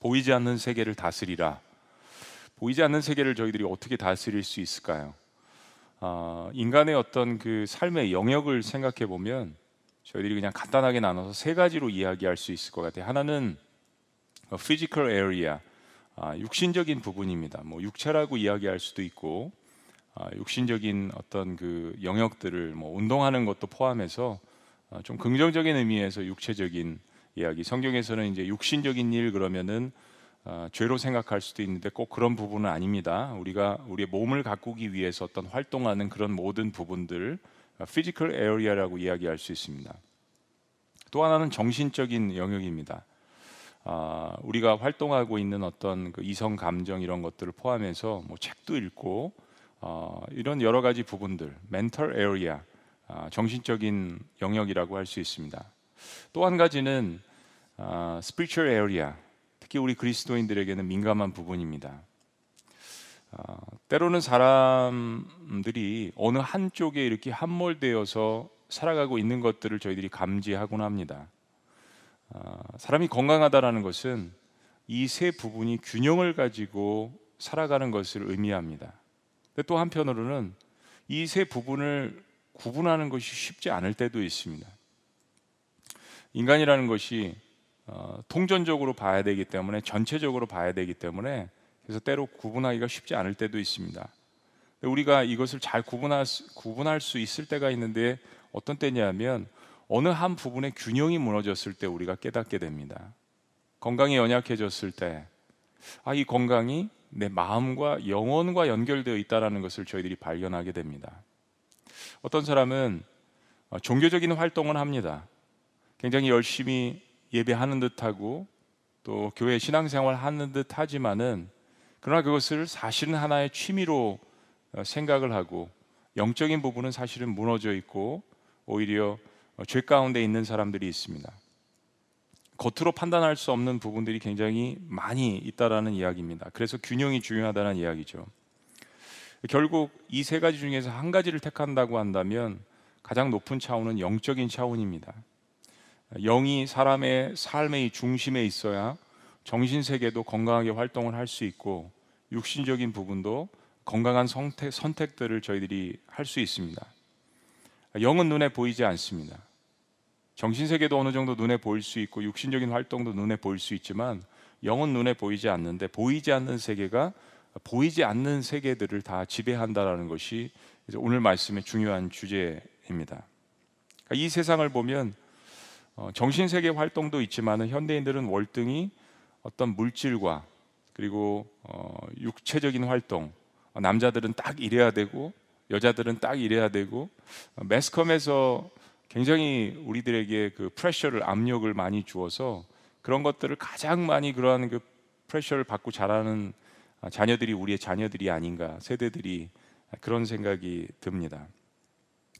보이지 않는 세계를 다스리라. 보이지 않는 세계를 저희들이 어떻게 다스릴 수 있을까요? 어, 인간의 어떤 그 삶의 영역을 생각해 보면 저희들이 그냥 간단하게 나눠서 세 가지로 이야기할 수 있을 것 같아요. 하나는 physical area, 아, 육신적인 부분입니다. 뭐 육체라고 이야기할 수도 있고 아, 육신적인 어떤 그 영역들을 뭐 운동하는 것도 포함해서 아, 좀 긍정적인 의미에서 육체적인 이야기. 성경에서는 이제 육신적인 일 그러면은 아, 죄로 생각할 수도 있는데 꼭 그런 부분은 아닙니다. 우리가 우리의 몸을 가꾸기 위해서 어떤 활동하는 그런 모든 부분들 physical area라고 이야기할 수 있습니다. 또 하나는 정신적인 영역입니다. 아, 우리가 활동하고 있는 어떤 그 이성 감정 이런 것들을 포함해서 뭐 책도 읽고 어, 이런 여러 가지 부분들, mental area, 아, 정신적인 영역이라고 할 수 있습니다. 또 한 가지는 아, spiritual area, 특히 우리 그리스도인들에게는 민감한 부분입니다. 아, 때로는 사람들이 어느 한쪽에 이렇게 함몰되어서 살아가고 있는 것들을 저희들이 감지하곤 합니다. 아, 사람이 건강하다라는 것은 이 세 부분이 균형을 가지고 살아가는 것을 의미합니다. 또 한편으로는 이 세 부분을 구분하는 것이 쉽지 않을 때도 있습니다. 인간이라는 것이 어, 통전적으로 봐야 되기 때문에 전체적으로 봐야 되기 때문에 그래서 때로 구분하기가 쉽지 않을 때도 있습니다. 우리가 이것을 잘 구분할 수, 구분할 수 있을 때가 있는데 어떤 때냐면 어느 한 부분의 균형이 무너졌을 때 우리가 깨닫게 됩니다. 건강이 연약해졌을 때, 아, 이 건강이 내 마음과 영혼과 연결되어 있다는 것을 저희들이 발견하게 됩니다. 어떤 사람은 어, 종교적인 활동을 합니다. 굉장히 열심히 예배하는 듯하고 또 교회 신앙생활 하는 듯 하지만은 그러나 그것을 사실은 하나의 취미로 어, 생각을 하고 영적인 부분은 사실은 무너져 있고 오히려 어, 죄 가운데 있는 사람들이 있습니다. 겉으로 판단할 수 없는 부분들이 굉장히 많이 있다라는 이야기입니다. 그래서 균형이 중요하다는 이야기죠. 결국 이 세 가지 중에서 한 가지를 택한다고 한다면 가장 높은 차원은 영적인 차원입니다. 영이 사람의 삶의 중심에 있어야 정신 세계도 건강하게 활동을 할 수 있고 육신적인 부분도 건강한 선택, 선택들을 저희들이 할 수 있습니다. 영은 눈에 보이지 않습니다. 정신 세계도 어느 정도 눈에 보일 수 있고 육신적인 활동도 눈에 보일 수 있지만 영은 눈에 보이지 않는데 보이지 않는 세계가 보이지 않는 세계들을 다 지배한다라는 것이 오늘 말씀의 중요한 주제입니다. 그러니까 이 세상을 보면 어, 정신 세계 활동도 있지만은 현대인들은 월등히 어떤 물질과 그리고 어, 육체적인 활동 남자들은 딱 이래야 되고 여자들은 딱 이래야 되고 매스컴에서 굉장히 우리들에게 그 프레셔를 압력을 많이 주어서 그런 것들을 가장 많이 그러한 그 프레셔를 받고 자라는 자녀들이 우리의 자녀들이 아닌가 세대들이 그런 생각이 듭니다.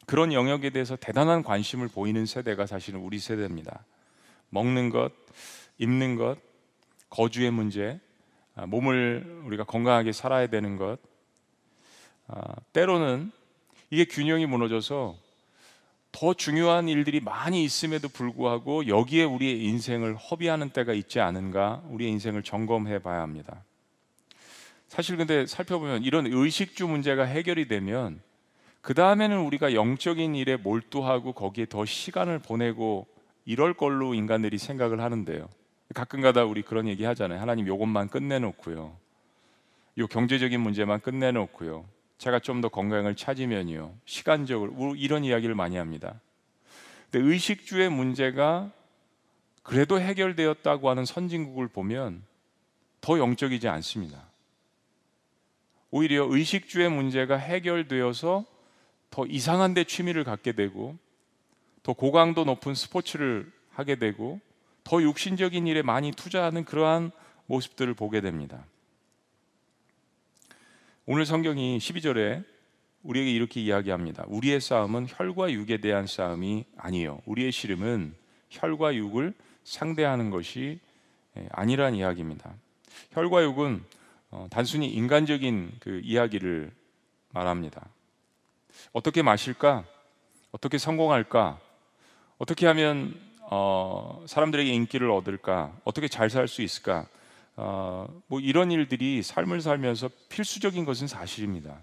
그런 영역에 대해서 대단한 관심을 보이는 세대가 사실은 우리 세대입니다. 먹는 것, 입는 것, 거주의 문제, 아, 몸을 우리가 건강하게 살아야 되는 것, 아, 때로는 이게 균형이 무너져서 더 중요한 일들이 많이 있음에도 불구하고 여기에 우리의 인생을 허비하는 때가 있지 않은가 우리의 인생을 점검해 봐야 합니다. 사실 근데 살펴보면 이런 의식주 문제가 해결이 되면 그 다음에는 우리가 영적인 일에 몰두하고 거기에 더 시간을 보내고 이럴 걸로 인간들이 생각을 하는데요. 가끔가다 우리 그런 얘기 하잖아요. 하나님 요것만 끝내놓고요. 요 경제적인 문제만 끝내놓고요. 제가 좀 더 건강을 찾으면요. 시간적으로 이런 이야기를 많이 합니다. 근데 의식주의 문제가 그래도 해결되었다고 하는 선진국을 보면 더 영적이지 않습니다. 오히려 의식주의 문제가 해결되어서 더 이상한 데 취미를 갖게 되고 더 고강도 높은 스포츠를 하게 되고 더 육신적인 일에 많이 투자하는 그러한 모습들을 보게 됩니다. 오늘 성경이 12절에 우리에게 이렇게 이야기합니다. 우리의 싸움은 혈과 육에 대한 싸움이 아니요. 우리의 씨름은 혈과 육을 상대하는 것이 예, 아니란 이야기입니다. 혈과 육은 어, 단순히 인간적인 그 이야기를 말합니다. 어떻게 마실까? 어떻게 성공할까? 어떻게 하면 어, 사람들에게 인기를 얻을까? 어떻게 잘 살 수 있을까? 어, 뭐 이런 일들이 삶을 살면서 필수적인 것은 사실입니다.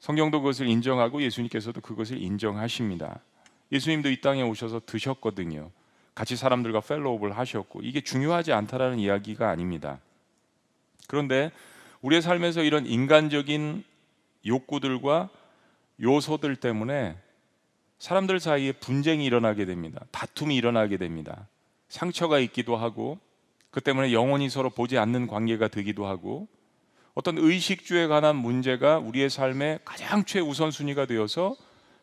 성경도 그것을 인정하고 예수님께서도 그것을 인정하십니다. 예수님도 이 땅에 오셔서 드셨거든요. 같이 사람들과 펠로우를 하셨고 이게 중요하지 않다라는 이야기가 아닙니다. 그런데 우리의 삶에서 이런 인간적인 욕구들과 요소들 때문에 사람들 사이에 분쟁이 일어나게 됩니다. 다툼이 일어나게 됩니다. 상처가 있기도 하고 그 때문에 영원히 서로 보지 않는 관계가 되기도 하고 어떤 의식주에 관한 문제가 우리의 삶의 가장 최우선순위가 되어서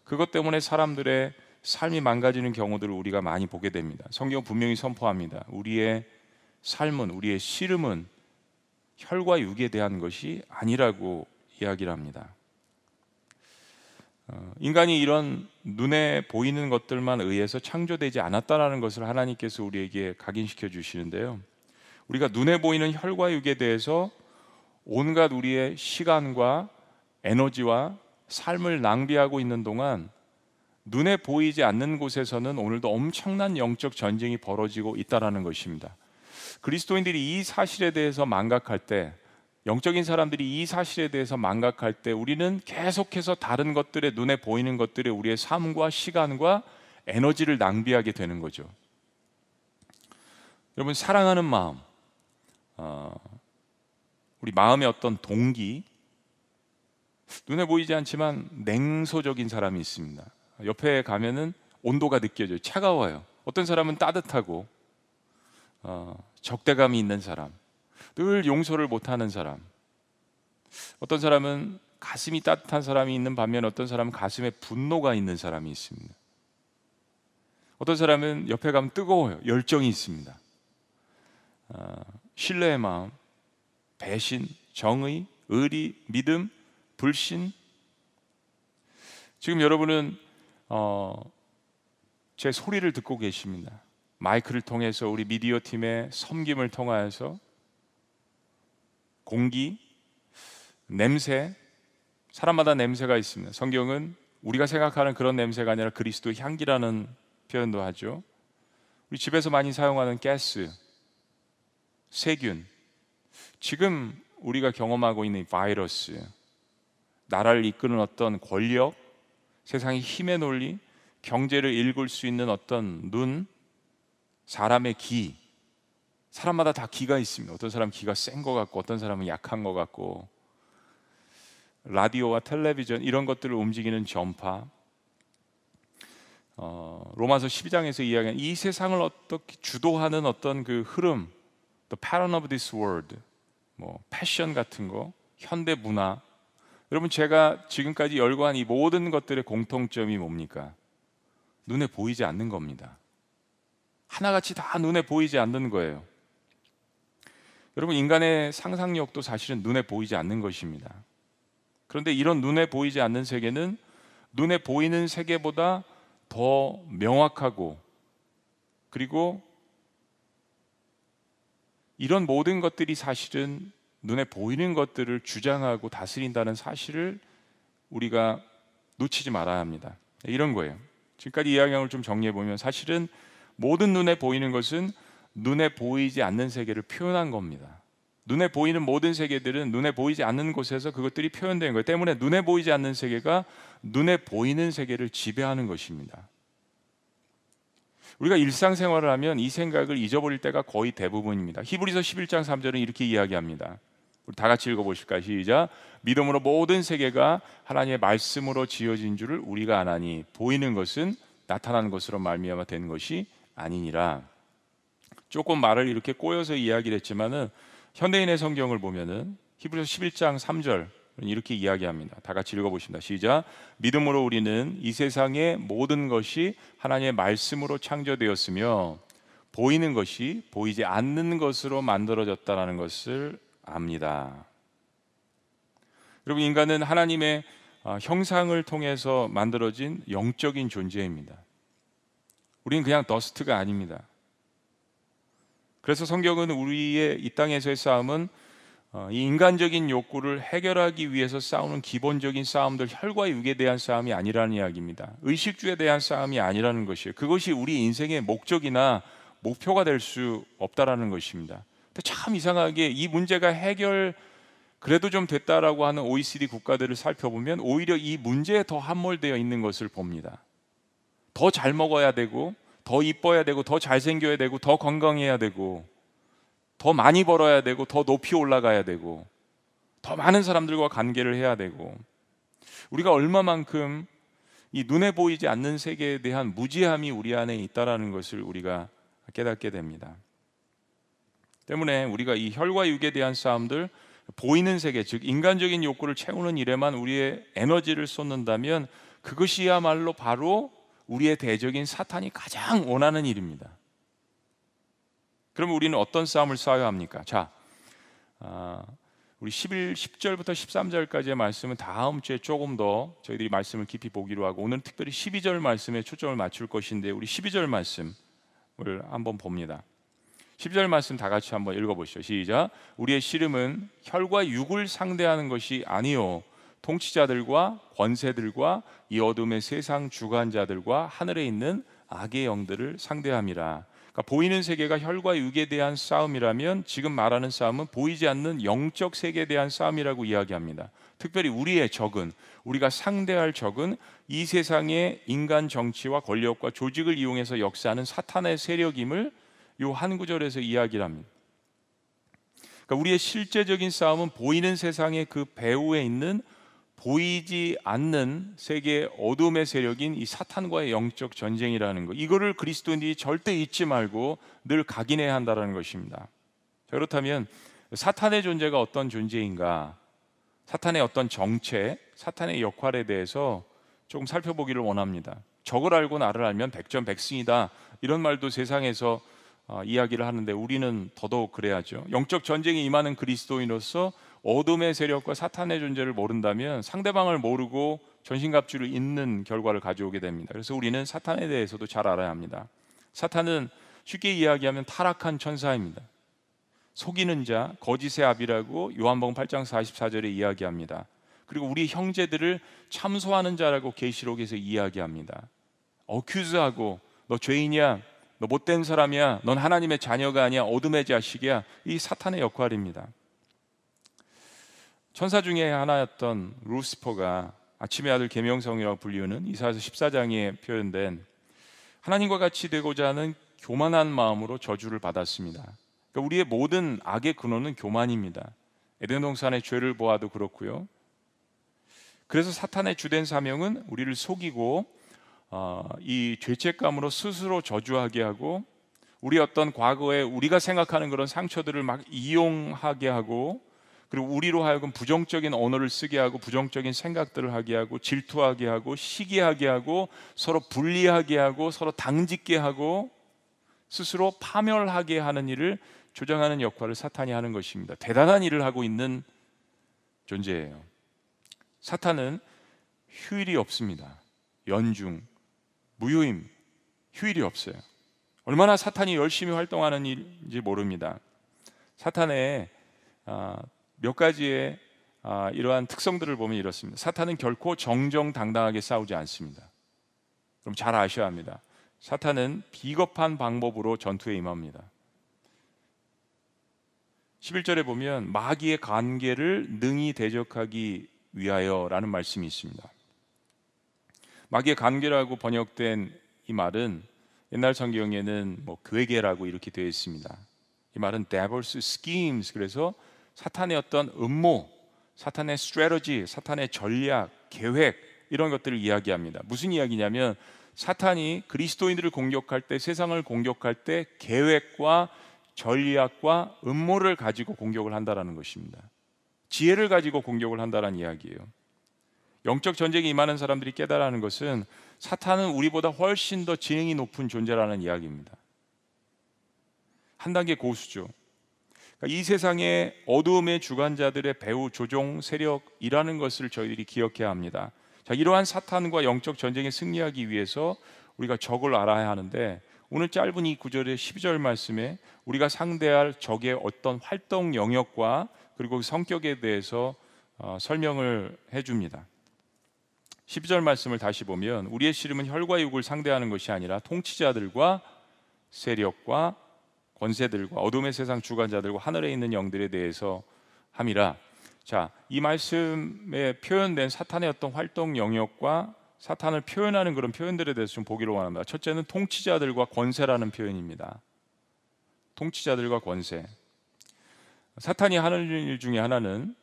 그것 때문에 사람들의 삶이 망가지는 경우들을 우리가 많이 보게 됩니다. 성경 분명히 선포합니다. 우리의 삶은 우리의 씨름은 혈과 육에 대한 것이 아니라고 이야기를 합니다. 어, 인간이 이런 눈에 보이는 것들만 의해서 창조되지 않았다라는 것을 하나님께서 우리에게 각인시켜 주시는데요. 우리가 눈에 보이는 혈과 육에 대해서 온갖 우리의 시간과 에너지와 삶을 낭비하고 있는 동안 눈에 보이지 않는 곳에서는 오늘도 엄청난 영적 전쟁이 벌어지고 있다라는 것입니다. 그리스도인들이 이 사실에 대해서 망각할 때 영적인 사람들이 이 사실에 대해서 망각할 때 우리는 계속해서 다른 것들에 눈에 보이는 것들에 우리의 삶과 시간과 에너지를 낭비하게 되는 거죠. 여러분 사랑하는 마음, 어, 우리 마음의 어떤 동기, 눈에 보이지 않지만 냉소적인 사람이 있습니다. 옆에 가면은 온도가 느껴져요. 차가워요. 어떤 사람은 따뜻하고 어, 적대감이 있는 사람. 늘 용서를 못하는 사람. 어떤 사람은 가슴이 따뜻한 사람이 있는 반면 어떤 사람은 가슴에 분노가 있는 사람이 있습니다. 어떤 사람은 옆에 가면 뜨거워요. 열정이 있습니다. 어, 신뢰의 마음, 배신, 정의, 의리, 믿음, 불신. 지금 여러분은 어, 제 소리를 듣고 계십니다. 마이크를 통해서 우리 미디어 팀의 섬김을 통하여서 공기, 냄새, 사람마다 냄새가 있습니다. 성경은 우리가 생각하는 그런 냄새가 아니라 그리스도 향기라는 표현도 하죠. 우리 집에서 많이 사용하는 가스, 세균, 지금 우리가 경험하고 있는 바이러스, 나라를 이끄는 어떤 권력, 세상의 힘의 논리, 경제를 읽을 수 있는 어떤 눈, 사람의 기, 사람마다 다 기가 있습니다. 어떤 사람 기가 센 것 같고 어떤 사람은 약한 것 같고 라디오와 텔레비전 이런 것들을 움직이는 전파 어, 로마서 12장에서 이야기한 이 세상을 어떻게 주도하는 어떤 그 흐름 the pattern of this world 뭐 패션 같은 거 현대 문화 여러분 제가 지금까지 열거한 이 모든 것들의 공통점이 뭡니까? 눈에 보이지 않는 겁니다. 하나같이 다 눈에 보이지 않는 거예요. 여러분 인간의 상상력도 사실은 눈에 보이지 않는 것입니다. 그런데 이런 눈에 보이지 않는 세계는 눈에 보이는 세계보다 더 명확하고 그리고 이런 모든 것들이 사실은 눈에 보이는 것들을 주장하고 다스린다는 사실을 우리가 놓치지 말아야 합니다. 이런 거예요. 지금까지 이야기를 좀 정리해 보면 사실은 모든 눈에 보이는 것은 눈에 보이지 않는 세계를 표현한 겁니다. 눈에 보이는 모든 세계들은 눈에 보이지 않는 곳에서 그것들이 표현된 거예요. 때문에 눈에 보이지 않는 세계가 눈에 보이는 세계를 지배하는 것입니다. 우리가 일상생활을 하면 이 생각을 잊어버릴 때가 거의 대부분입니다. 히브리서 11장 3절은 이렇게 이야기합니다. 우리 다 같이 읽어보실까요? 시작. 믿음으로 모든 세계가 하나님의 말씀으로 지어진 줄을 우리가 아나니 보이는 것은 나타나는 것으로 말미암아 된 것이 아니니라. 조금 말을 이렇게 꼬여서 이야기를 했지만은 현대인의 성경을 보면은 히브리서 11장 3절 이렇게 이야기합니다. 다 같이 읽어보십니다. 시작. 믿음으로 우리는 이 세상의 모든 것이 하나님의 말씀으로 창조되었으며 보이는 것이 보이지 않는 것으로 만들어졌다라는 것을 압니다. 여러분 인간은 하나님의 어, 형상을 통해서 만들어진 영적인 존재입니다. 우리는 그냥 더스트가 아닙니다. 그래서 성경은 우리의 이 땅에서의 싸움은 어, 이 인간적인 욕구를 해결하기 위해서 싸우는 기본적인 싸움들 혈과 육에 대한 싸움이 아니라는 이야기입니다. 의식주에 대한 싸움이 아니라는 것이에요. 그것이 우리 인생의 목적이나 목표가 될 수 없다라는 것입니다. 참 이상하게 이 문제가 해결 그래도 좀 됐다라고 하는 OECD 국가들을 살펴보면 오히려 이 문제에 더 함몰되어 있는 것을 봅니다. 더 잘 먹어야 되고, 더 이뻐야 되고, 더 잘생겨야 되고, 더 건강해야 되고, 더 많이 벌어야 되고, 더 높이 올라가야 되고, 더 많은 사람들과 관계를 해야 되고, 우리가 얼마만큼 이 눈에 보이지 않는 세계에 대한 무지함이 우리 안에 있다라는 것을 우리가 깨닫게 됩니다. 때문에 우리가 이 혈과 육에 대한 싸움들 보이는 세계 즉 인간적인 욕구를 채우는 일에만 우리의 에너지를 쏟는다면 그것이야말로 바로 우리의 대적인 사탄이 가장 원하는 일입니다. 그러면 우리는 어떤 싸움을 싸워야 합니까? 자, 아, 우리 11, 10절부터 13절까지의 말씀은 다음 주에 조금 더 저희들이 말씀을 깊이 보기로 하고 오늘 특별히 12절 말씀에 초점을 맞출 것인데 우리 12절 말씀을 한번 봅니다. 10절 말씀 다 같이 한번 읽어보시죠. 시작. 우리의 씨름은 혈과 육을 상대하는 것이 아니요 통치자들과 권세들과 이 어둠의 세상 주관자들과 하늘에 있는 악의 영들을 상대함이라. 그러니까 보이는 세계가 혈과 육에 대한 싸움이라면 지금 말하는 싸움은 보이지 않는 영적 세계에 대한 싸움이라고 이야기합니다. 특별히 우리의 적은 우리가 상대할 적은 이 세상의 인간 정치와 권력과 조직을 이용해서 역사하는 사탄의 세력임을 요 한 구절에서 이야기를 합니다. 그러니까 우리의 실제적인 싸움은 보이는 세상의 그 배후에 있는 보이지 않는 세계의 어둠의 세력인 이 사탄과의 영적 전쟁이라는 것. 이거를 그리스도인들이 절대 잊지 말고 늘 각인해야 한다는 것입니다. 자, 그렇다면 사탄의 존재가 어떤 존재인가? 사탄의 어떤 정체, 사탄의 역할에 대해서 조금 살펴보기를 원합니다. 적을 알고 나를 알면 백전백승이다. 이런 말도 세상에서 어, 이야기를 하는데 우리는 더더욱 그래야죠. 영적 전쟁이 임하는 그리스도인으로서 어둠의 세력과 사탄의 존재를 모른다면 상대방을 모르고 전신갑주를 잇는 결과를 가져오게 됩니다. 그래서 우리는 사탄에 대해서도 잘 알아야 합니다. 사탄은 쉽게 이야기하면 타락한 천사입니다. 속이는 자, 거짓의 압이라고 요한복음 8장 44절에 이야기합니다. 그리고 우리 형제들을 참소하는 자라고 계시록에서 이야기합니다. 어큐즈하고 너 죄인이야, 너 못된 사람이야. 넌 하나님의 자녀가 아니야. 어둠의 자식이야. 이 사탄의 역할입니다. 천사 중에 하나였던 루시퍼가 아침의 아들 계명성이라고 불리우는 이사에서 14장에 표현된 하나님과 같이 되고자 하는 교만한 마음으로 저주를 받았습니다. 그러니까 우리의 모든 악의 근원은 교만입니다. 에덴 동산의 죄를 보아도 그렇고요. 그래서 사탄의 주된 사명은 우리를 속이고 어, 이 죄책감으로 스스로 저주하게 하고 우리 어떤 과거에 우리가 생각하는 그런 상처들을 막 이용하게 하고 그리고 우리로 하여금 부정적인 언어를 쓰게 하고 부정적인 생각들을 하게 하고 질투하게 하고 시기하게 하고 서로 분리하게 하고 서로 당짓게 하고 스스로 파멸하게 하는 일을 조장하는 역할을 사탄이 하는 것입니다. 대단한 일을 하고 있는 존재예요. 사탄은 휴일이 없습니다. 연중, 무효임, 휴일이 없어요. 얼마나 사탄이 열심히 활동하는 일인지 모릅니다. 사탄의 아, 몇 가지의 아, 이러한 특성들을 보면 이렇습니다. 사탄은 결코 정정당당하게 싸우지 않습니다. 그럼 잘 아셔야 합니다. 사탄은 비겁한 방법으로 전투에 임합니다. 11절에 보면 마귀의 관계를 능히 대적하기 위하여라는 말씀이 있습니다. 마귀의 관계라고 번역된 이 말은 옛날 성경에는 뭐 괴계라고 이렇게 되어 있습니다. 이 말은 devil's schemes 그래서 사탄의 어떤 음모, 사탄의 strategy, 사탄의 전략, 계획 이런 것들을 이야기합니다. 무슨 이야기냐면 사탄이 그리스도인들을 공격할 때 세상을 공격할 때 계획과 전략과 음모를 가지고 공격을 한다라는 것입니다. 지혜를 가지고 공격을 한다라는 이야기예요. 영적 전쟁에 임하는 사람들이 깨달아는 것은 사탄은 우리보다 훨씬 더 지능이 높은 존재라는 이야기입니다. 한 단계 고수죠. 그러니까 이 세상의 어두움의 주관자들의 배후 조종 세력이라는 것을 저희들이 기억해야 합니다. 자, 이러한 사탄과 영적 전쟁에 승리하기 위해서 우리가 적을 알아야 하는데 오늘 짧은 이 구절의 12절 말씀에 우리가 상대할 적의 어떤 활동 영역과 그리고 성격에 대해서 어, 설명을 해줍니다. 12절 말씀을 다시 보면 우리의 씨름은 혈과 육을 상대하는 것이 아니라 통치자들과 세력과 권세들과 어둠의 세상 주관자들과 하늘에 있는 영들에 대해서 함이라. 자, 이 말씀에 표현된 사탄의 어떤 활동 영역과 사탄을 표현하는 그런 표현들에 대해서 좀 보기로 원합니다. 첫째는 통치자들과 권세라는 표현입니다. 통치자들과 권세. 사탄이 하는 일 중에 하나는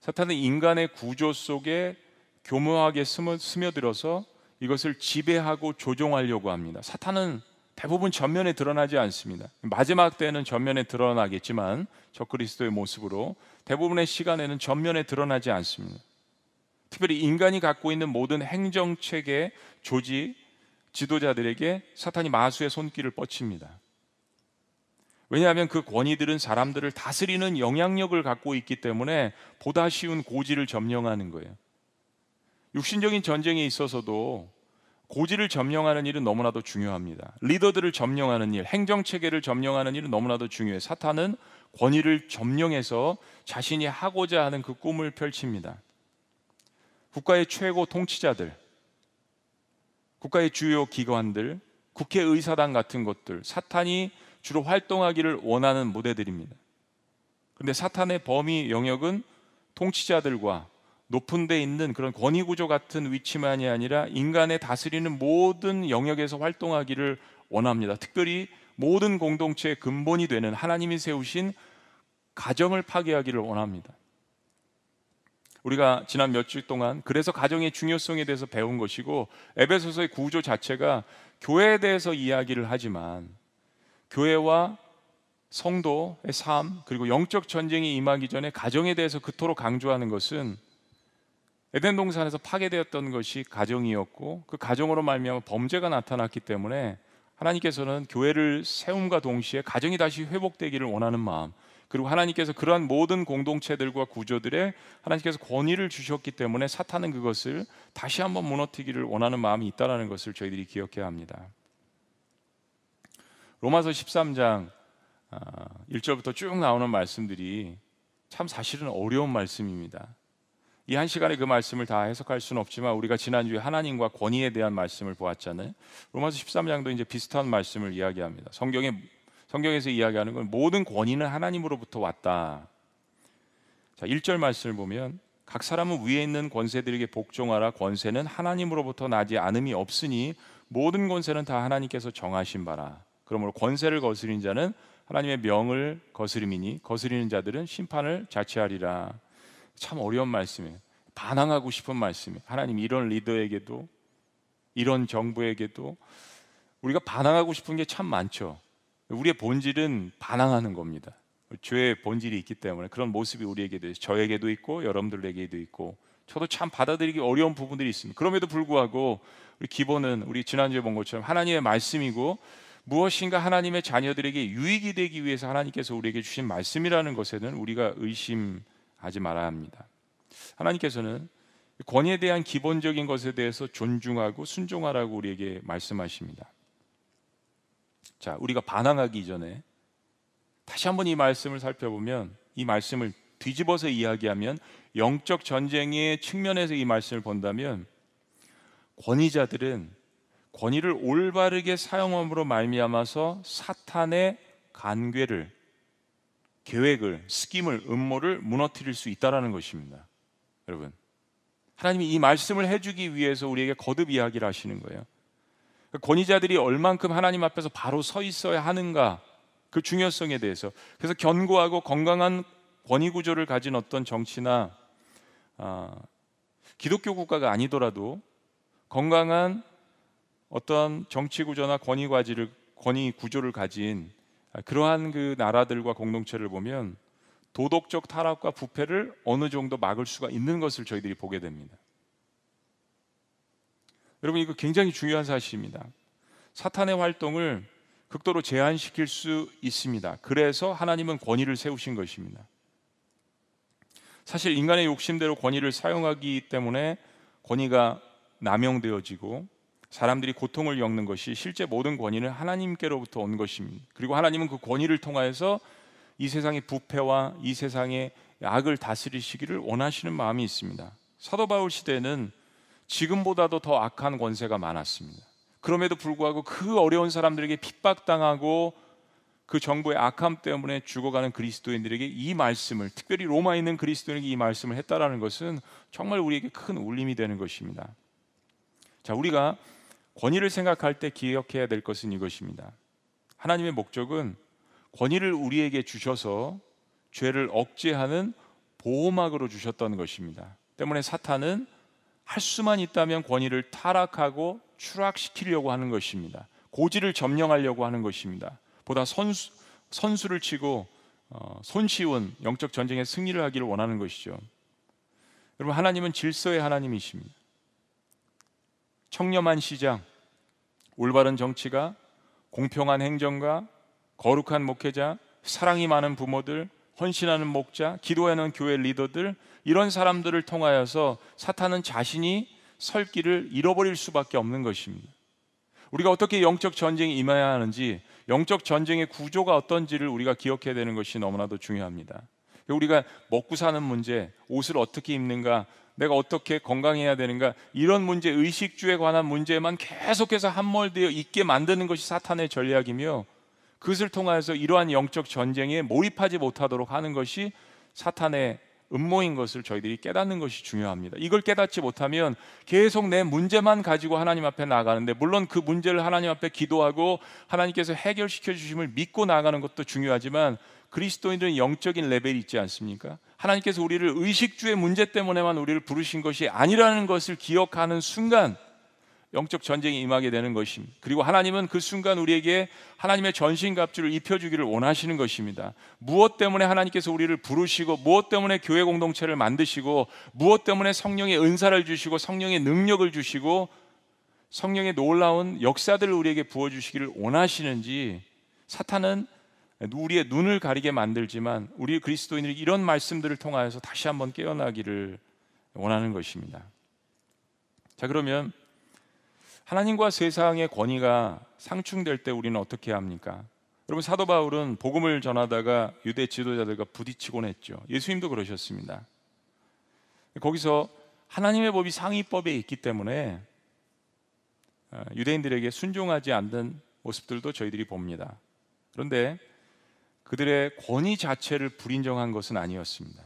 사탄은 인간의 구조 속에 교묘하게 스며들어서 이것을 지배하고 조종하려고 합니다. 사탄은 대부분 전면에 드러나지 않습니다. 마지막 때는 전면에 드러나겠지만 적그리스도의 모습으로 대부분의 시간에는 전면에 드러나지 않습니다. 특별히 인간이 갖고 있는 모든 행정 체계, 조직, 지도자들에게 사탄이 마수의 손길을 뻗칩니다. 왜냐하면 그 권위들은 사람들을 다스리는 영향력을 갖고 있기 때문에 보다 쉬운 고지를 점령하는 거예요. 육신적인 전쟁에 있어서도 고지를 점령하는 일은 너무나도 중요합니다. 리더들을 점령하는 일, 행정 체계를 점령하는 일은 너무나도 중요해요. 사탄은 권위를 점령해서 자신이 하고자 하는 그 꿈을 펼칩니다. 국가의 최고 통치자들, 국가의 주요 기관들, 국회의사당 같은 것들, 사탄이 주로 활동하기를 원하는 무대들입니다. 그런데 사탄의 범위 영역은 통치자들과 높은 데 있는 그런 권위 구조 같은 위치만이 아니라 인간의 다스리는 모든 영역에서 활동하기를 원합니다. 특별히 모든 공동체의 근본이 되는 하나님이 세우신 가정을 파괴하기를 원합니다. 우리가 지난 몇 주 동안 그래서 가정의 중요성에 대해서 배운 것이고 에베소서의 구조 자체가 교회에 대해서 이야기를 하지만 교회와 성도의 삶 그리고 영적 전쟁이 임하기 전에 가정에 대해서 그토록 강조하는 것은 에덴 동산에서 파괴되었던 것이 가정이었고 그 가정으로 말미암아 범죄가 나타났기 때문에 하나님께서는 교회를 세움과 동시에 가정이 다시 회복되기를 원하는 마음 그리고 하나님께서 그러한 모든 공동체들과 구조들에 하나님께서 권위를 주셨기 때문에 사탄은 그것을 다시 한번 무너뜨기를 원하는 마음이 있다라는 것을 저희들이 기억해야 합니다. 로마서 13장 1절부터 아, 쭉 나오는 말씀들이 참 사실은 어려운 말씀입니다. 이 한 시간에 그 말씀을 다 해석할 수는 없지만 우리가 지난주에 하나님과 권위에 대한 말씀을 보았잖아요. 로마서 13장도 이제 비슷한 말씀을 이야기합니다. 성경에 성경에서 이야기하는 건 모든 권위는 하나님으로부터 왔다. 자, 1절 말씀을 보면 각 사람은 위에 있는 권세들에게 복종하라 권세는 하나님으로부터 나지 않음이 없으니 모든 권세는 다 하나님께서 정하신 바라. 그러므로 권세를 거스린 자는 하나님의 명을 거스림이니 거스리는 자들은 심판을 자취하리라. 참 어려운 말씀이에요. 반항하고 싶은 말씀이에요. 하나님 이런 리더에게도 이런 정부에게도 우리가 반항하고 싶은 게 참 많죠. 우리의 본질은 반항하는 겁니다. 죄의 본질이 있기 때문에 그런 모습이 우리에게도 저에게도 있고 여러분들에게도 있고 저도 참 받아들이기 어려운 부분들이 있습니다. 그럼에도 불구하고 우리 기본은 우리 지난주에 본 것처럼 하나님의 말씀이고 무엇인가 하나님의 자녀들에게 유익이 되기 위해서 하나님께서 우리에게 주신 말씀이라는 것에는 우리가 의심 하지 말아야 합니다. 하나님께서는 권위에 대한 기본적인 것에 대해서 존중하고 순종하라고 우리에게 말씀하십니다. 자, 우리가 반항하기 전에 다시 한번 이 말씀을 살펴보면 이 말씀을 뒤집어서 이야기하면 영적 전쟁의 측면에서 이 말씀을 본다면 권위자들은 권위를 올바르게 사용함으로 말미암아서 사탄의 간괴를 계획을 스킴을 음모를 무너뜨릴 수 있다라는 것입니다. 여러분. 하나님이 이 말씀을 해 주기 위해서 우리에게 거듭 이야기를 하시는 거예요. 그 권위자들이 얼만큼 하나님 앞에서 바로 서 있어야 하는가 그 중요성에 대해서 그래서 견고하고 건강한 권위 구조를 가진 어떤 정치나 아, 기독교 국가가 아니더라도 건강한 어떤 정치 구조나 권위 과지를 권위 구조를 가진 그러한 그 나라들과 공동체를 보면 도덕적 타락과 부패를 어느 정도 막을 수가 있는 것을 저희들이 보게 됩니다. 여러분 이거 굉장히 중요한 사실입니다. 사탄의 활동을 극도로 제한시킬 수 있습니다. 그래서 하나님은 권위를 세우신 것입니다. 사실 인간의 욕심대로 권위를 사용하기 때문에 권위가 남용되어지고 사람들이 고통을 겪는 것이 실제 모든 권위는 하나님께로부터 온 것입니다. 그리고 하나님은 그 권위를 통하여서 이 세상의 부패와 이 세상의 악을 다스리시기를 원하시는 마음이 있습니다. 사도 바울 시대는 지금보다도 더 악한 권세가 많았습니다. 그럼에도 불구하고 그 어려운 사람들에게 핍박당하고 그 정부의 악함 때문에 죽어가는 그리스도인들에게 이 말씀을 특별히 로마에 있는 그리스도인에게 이 말씀을 했다라는 것은 정말 우리에게 큰 울림이 되는 것입니다. 자, 우리가 권위를 생각할 때 기억해야 될 것은 이것입니다. 하나님의 목적은 권위를 우리에게 주셔서 죄를 억제하는 보호막으로 주셨던 것입니다. 때문에 사탄은 할 수만 있다면 권위를 타락하고 추락시키려고 하는 것입니다. 고지를 점령하려고 하는 것입니다. 보다 선수, 선수를 치고 어, 손쉬운 영적 전쟁에 승리를 하기를 원하는 것이죠. 여러분 하나님은 질서의 하나님이십니다. 청렴한 시장, 올바른 정치가, 공평한 행정가, 거룩한 목회자, 사랑이 많은 부모들, 헌신하는 목자, 기도하는 교회 리더들 이런 사람들을 통하여서 사탄은 자신이 설 길을 잃어버릴 수밖에 없는 것입니다. 우리가 어떻게 영적 전쟁에 임해야 하는지, 영적 전쟁의 구조가 어떤지를 우리가 기억해야 되는 것이 너무나도 중요합니다. 우리가 먹고 사는 문제, 옷을 어떻게 입는가, 내가 어떻게 건강해야 되는가 이런 문제 의식주에 관한 문제만 계속해서 함몰되어 있게 만드는 것이 사탄의 전략이며 그것을 통하여서 이러한 영적 전쟁에 몰입하지 못하도록 하는 것이 사탄의 음모인 것을 저희들이 깨닫는 것이 중요합니다. 이걸 깨닫지 못하면 계속 내 문제만 가지고 하나님 앞에 나가는데 물론 그 문제를 하나님 앞에 기도하고 하나님께서 해결시켜 주심을 믿고 나가는 것도 중요하지만 그리스도인들은 영적인 레벨이 있지 않습니까? 하나님께서 우리를 의식주의 문제 때문에만 우리를 부르신 것이 아니라는 것을 기억하는 순간 영적 전쟁이 임하게 되는 것입니다. 그리고 하나님은 그 순간 우리에게 하나님의 전신갑주를 입혀주기를 원하시는 것입니다. 무엇 때문에 하나님께서 우리를 부르시고 무엇 때문에 교회 공동체를 만드시고 무엇 때문에 성령의 은사를 주시고 성령의 능력을 주시고 성령의 놀라운 역사들을 우리에게 부어주시기를 원하시는지 사탄은 우리의 눈을 가리게 만들지만 우리 그리스도인들이 이런 말씀들을 통하여서 다시 한번 깨어나기를 원하는 것입니다. 자, 그러면 하나님과 세상의 권위가 상충될 때 우리는 어떻게 합니까? 여러분 사도 바울은 복음을 전하다가 유대 지도자들과 부딪히곤 했죠. 예수님도 그러셨습니다. 거기서 하나님의 법이 상위법에 있기 때문에 어, 유대인들에게 순종하지 않는 모습들도 저희들이 봅니다. 그런데 그들의 권위 자체를 불인정한 것은 아니었습니다.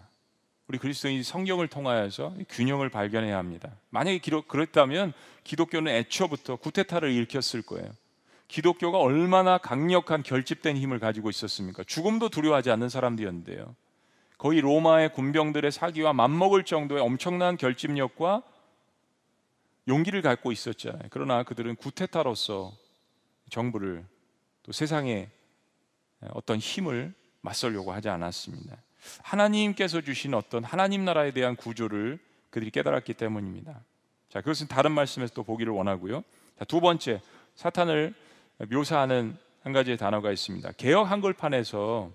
우리 그리스도인이 성경을 통하여서 균형을 발견해야 합니다. 만약에 기록, 그랬다면 기독교는 애초부터 구테타를 일으켰을 거예요. 기독교가 얼마나 강력한 결집된 힘을 가지고 있었습니까? 죽음도 두려워하지 않는 사람들이었는데요. 거의 로마의 군병들의 사기와 맞먹을 정도의 엄청난 결집력과 용기를 갖고 있었잖아요. 그러나 그들은 구테타로서 정부를 또 세상에 어떤 힘을 맞설려고 하지 않았습니다. 하나님께서 주신 어떤 하나님 나라에 대한 구조를 그들이 깨달았기 때문입니다. 자, 그것은 다른 말씀에서 또 보기를 원하고요. 자, 두 번째, 사탄을 묘사하는 한 가지의 단어가 있습니다. 개혁 한글판에서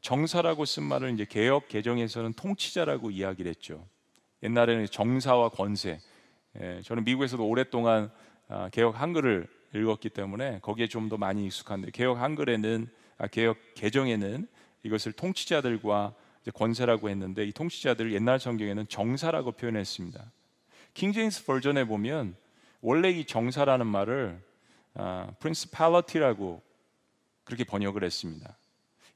정사라고 쓴 말을 이제 개혁 개정에서는 통치자라고 이야기를 했죠. 옛날에는 정사와 권세. 예, 저는 미국에서도 오랫동안 아, 개혁 한글을 읽었기 때문에 거기에 좀 더 많이 익숙한데 개혁 한글에는 아, 개혁 개정에는 이것을 통치자들과 권세라고 했는데 이 통치자들을 옛날 성경에는 정사라고 표현했습니다. 킹제임스 버전에 보면 원래 이 정사라는 말을 아, principality라고 그렇게 번역을 했습니다.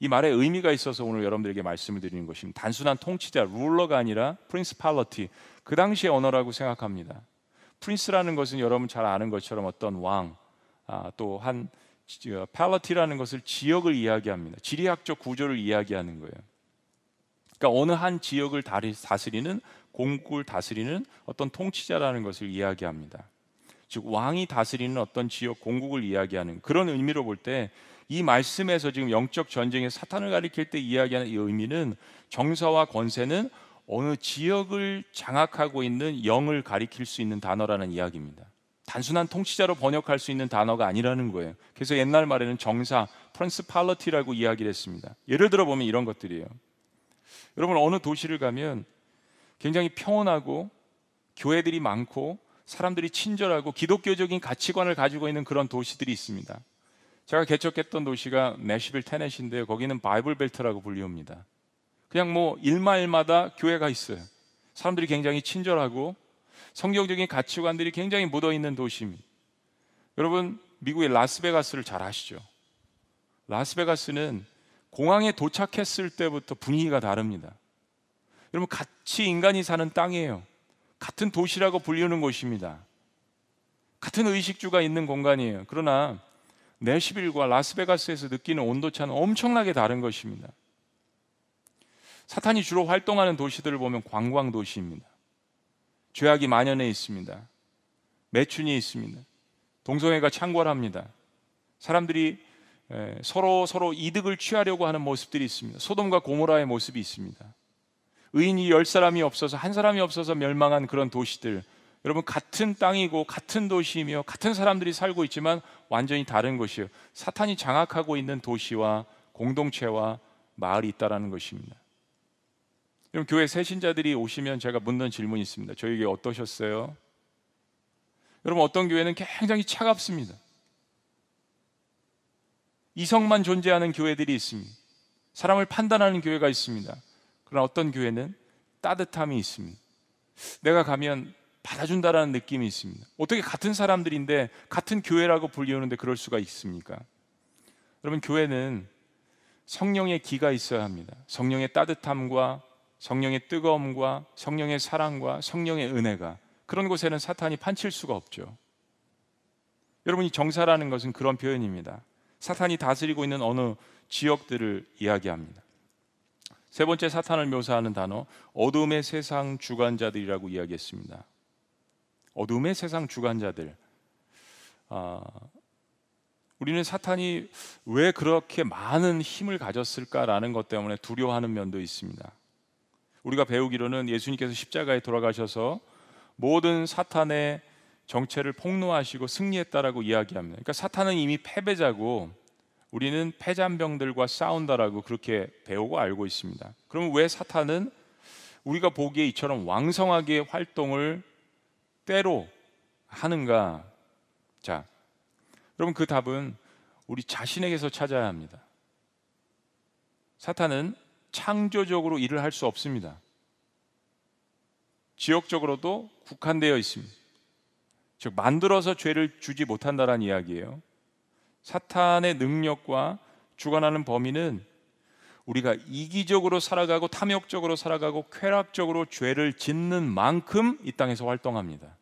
이 말에 의미가 있어서 오늘 여러분들에게 말씀을 드리는 것입니다. 단순한 통치자, 룰러가 아니라 principality. 그 당시의 언어라고 생각합니다. 프린스라는 것은 여러분 잘 아는 것처럼 어떤 왕, 아, 또한 팔러티라는 것을 지역을 이야기합니다. 지리학적 구조를 이야기하는 거예요. 그러니까 어느 한 지역을 다스리는 공국을 다스리는 어떤 통치자라는 것을 이야기합니다. 즉 왕이 다스리는 어떤 지역 공국을 이야기하는 그런 의미로 볼 때 이 말씀에서 지금 영적 전쟁의 사탄을 가리킬 때 이야기하는 이 의미는 정사와 권세는 어느 지역을 장악하고 있는 영을 가리킬 수 있는 단어라는 이야기입니다. 단순한 통치자로 번역할 수 있는 단어가 아니라는 거예요. 그래서 옛날 말에는 정사, principality라고 이야기를 했습니다. 예를 들어 보면 이런 것들이에요. 여러분 어느 도시를 가면 굉장히 평온하고 교회들이 많고 사람들이 친절하고 기독교적인 가치관을 가지고 있는 그런 도시들이 있습니다. 제가 개척했던 도시가 내시빌 테넷인데요. 거기는 바이블 벨트라고 불리웁니다. 그냥 뭐 일마일마다 교회가 있어요. 사람들이 굉장히 친절하고 성경적인 가치관들이 굉장히 묻어 있는 도시입니다. 여러분 미국의 라스베가스를 잘 아시죠? 라스베가스는 공항에 도착했을 때부터 분위기가 다릅니다. 여러분 같이 인간이 사는 땅이에요. 같은 도시라고 불리는 곳입니다. 같은 의식주가 있는 공간이에요. 그러나 내시빌과 라스베가스에서 느끼는 온도차는 엄청나게 다른 것입니다. 사탄이 주로 활동하는 도시들을 보면 관광 도시입니다. 죄악이 만연해 있습니다. 매춘이 있습니다. 동성애가 창궐합니다. 사람들이 서로 서로 이득을 취하려고 하는 모습들이 있습니다. 소돔과 고모라의 모습이 있습니다. 의인이 열 사람이 없어서 한 사람이 없어서 멸망한 그런 도시들. 여러분 같은 땅이고 같은 도시이며 같은 사람들이 살고 있지만 완전히 다른 곳이에요. 사탄이 장악하고 있는 도시와 공동체와 마을이 있다라는 것입니다. 여러분 교회 새신자들이 오시면 제가 묻는 질문이 있습니다. 저에게 어떠셨어요? 여러분 어떤 교회는 굉장히 차갑습니다. 이성만 존재하는 교회들이 있습니다. 사람을 판단하는 교회가 있습니다. 그러나 어떤 교회는 따뜻함이 있습니다. 내가 가면 받아준다라는 느낌이 있습니다. 어떻게 같은 사람들인데 같은 교회라고 불리우는데 그럴 수가 있습니까? 여러분 교회는 성령의 기가 있어야 합니다. 성령의 따뜻함과 성령의 뜨거움과 성령의 사랑과 성령의 은혜가 그런 곳에는 사탄이 판칠 수가 없죠. 여러분이 정사라는 것은 그런 표현입니다. 사탄이 다스리고 있는 어느 지역들을 이야기합니다. 세 번째 사탄을 묘사하는 단어 어둠의 세상 주관자들이라고 이야기했습니다. 어둠의 세상 주관자들. 아, 우리는 사탄이 왜 그렇게 많은 힘을 가졌을까라는 것 때문에 두려워하는 면도 있습니다. 우리가 배우기로는 예수님께서 십자가에 돌아가셔서 모든 사탄의 정체를 폭로하시고 승리했다라고 이야기합니다. 그러니까 사탄은 이미 패배자고 우리는 패잔병들과 싸운다라고 그렇게 배우고 알고 있습니다. 그럼 왜 사탄은 우리가 보기에 이처럼 왕성하게 활동을 때로 하는가? 자, 여러분 그 답은 우리 자신에게서 찾아야 합니다. 사탄은 창조적으로 일을 할 수 없습니다. 지역적으로도 국한되어 있습니다. 즉 만들어서 죄를 주지 못한다라는 이야기예요. 사탄의 능력과 주관하는 범위는 우리가 이기적으로 살아가고 탐욕적으로 살아가고 쾌락적으로 죄를 짓는 만큼 이 땅에서 활동합니다.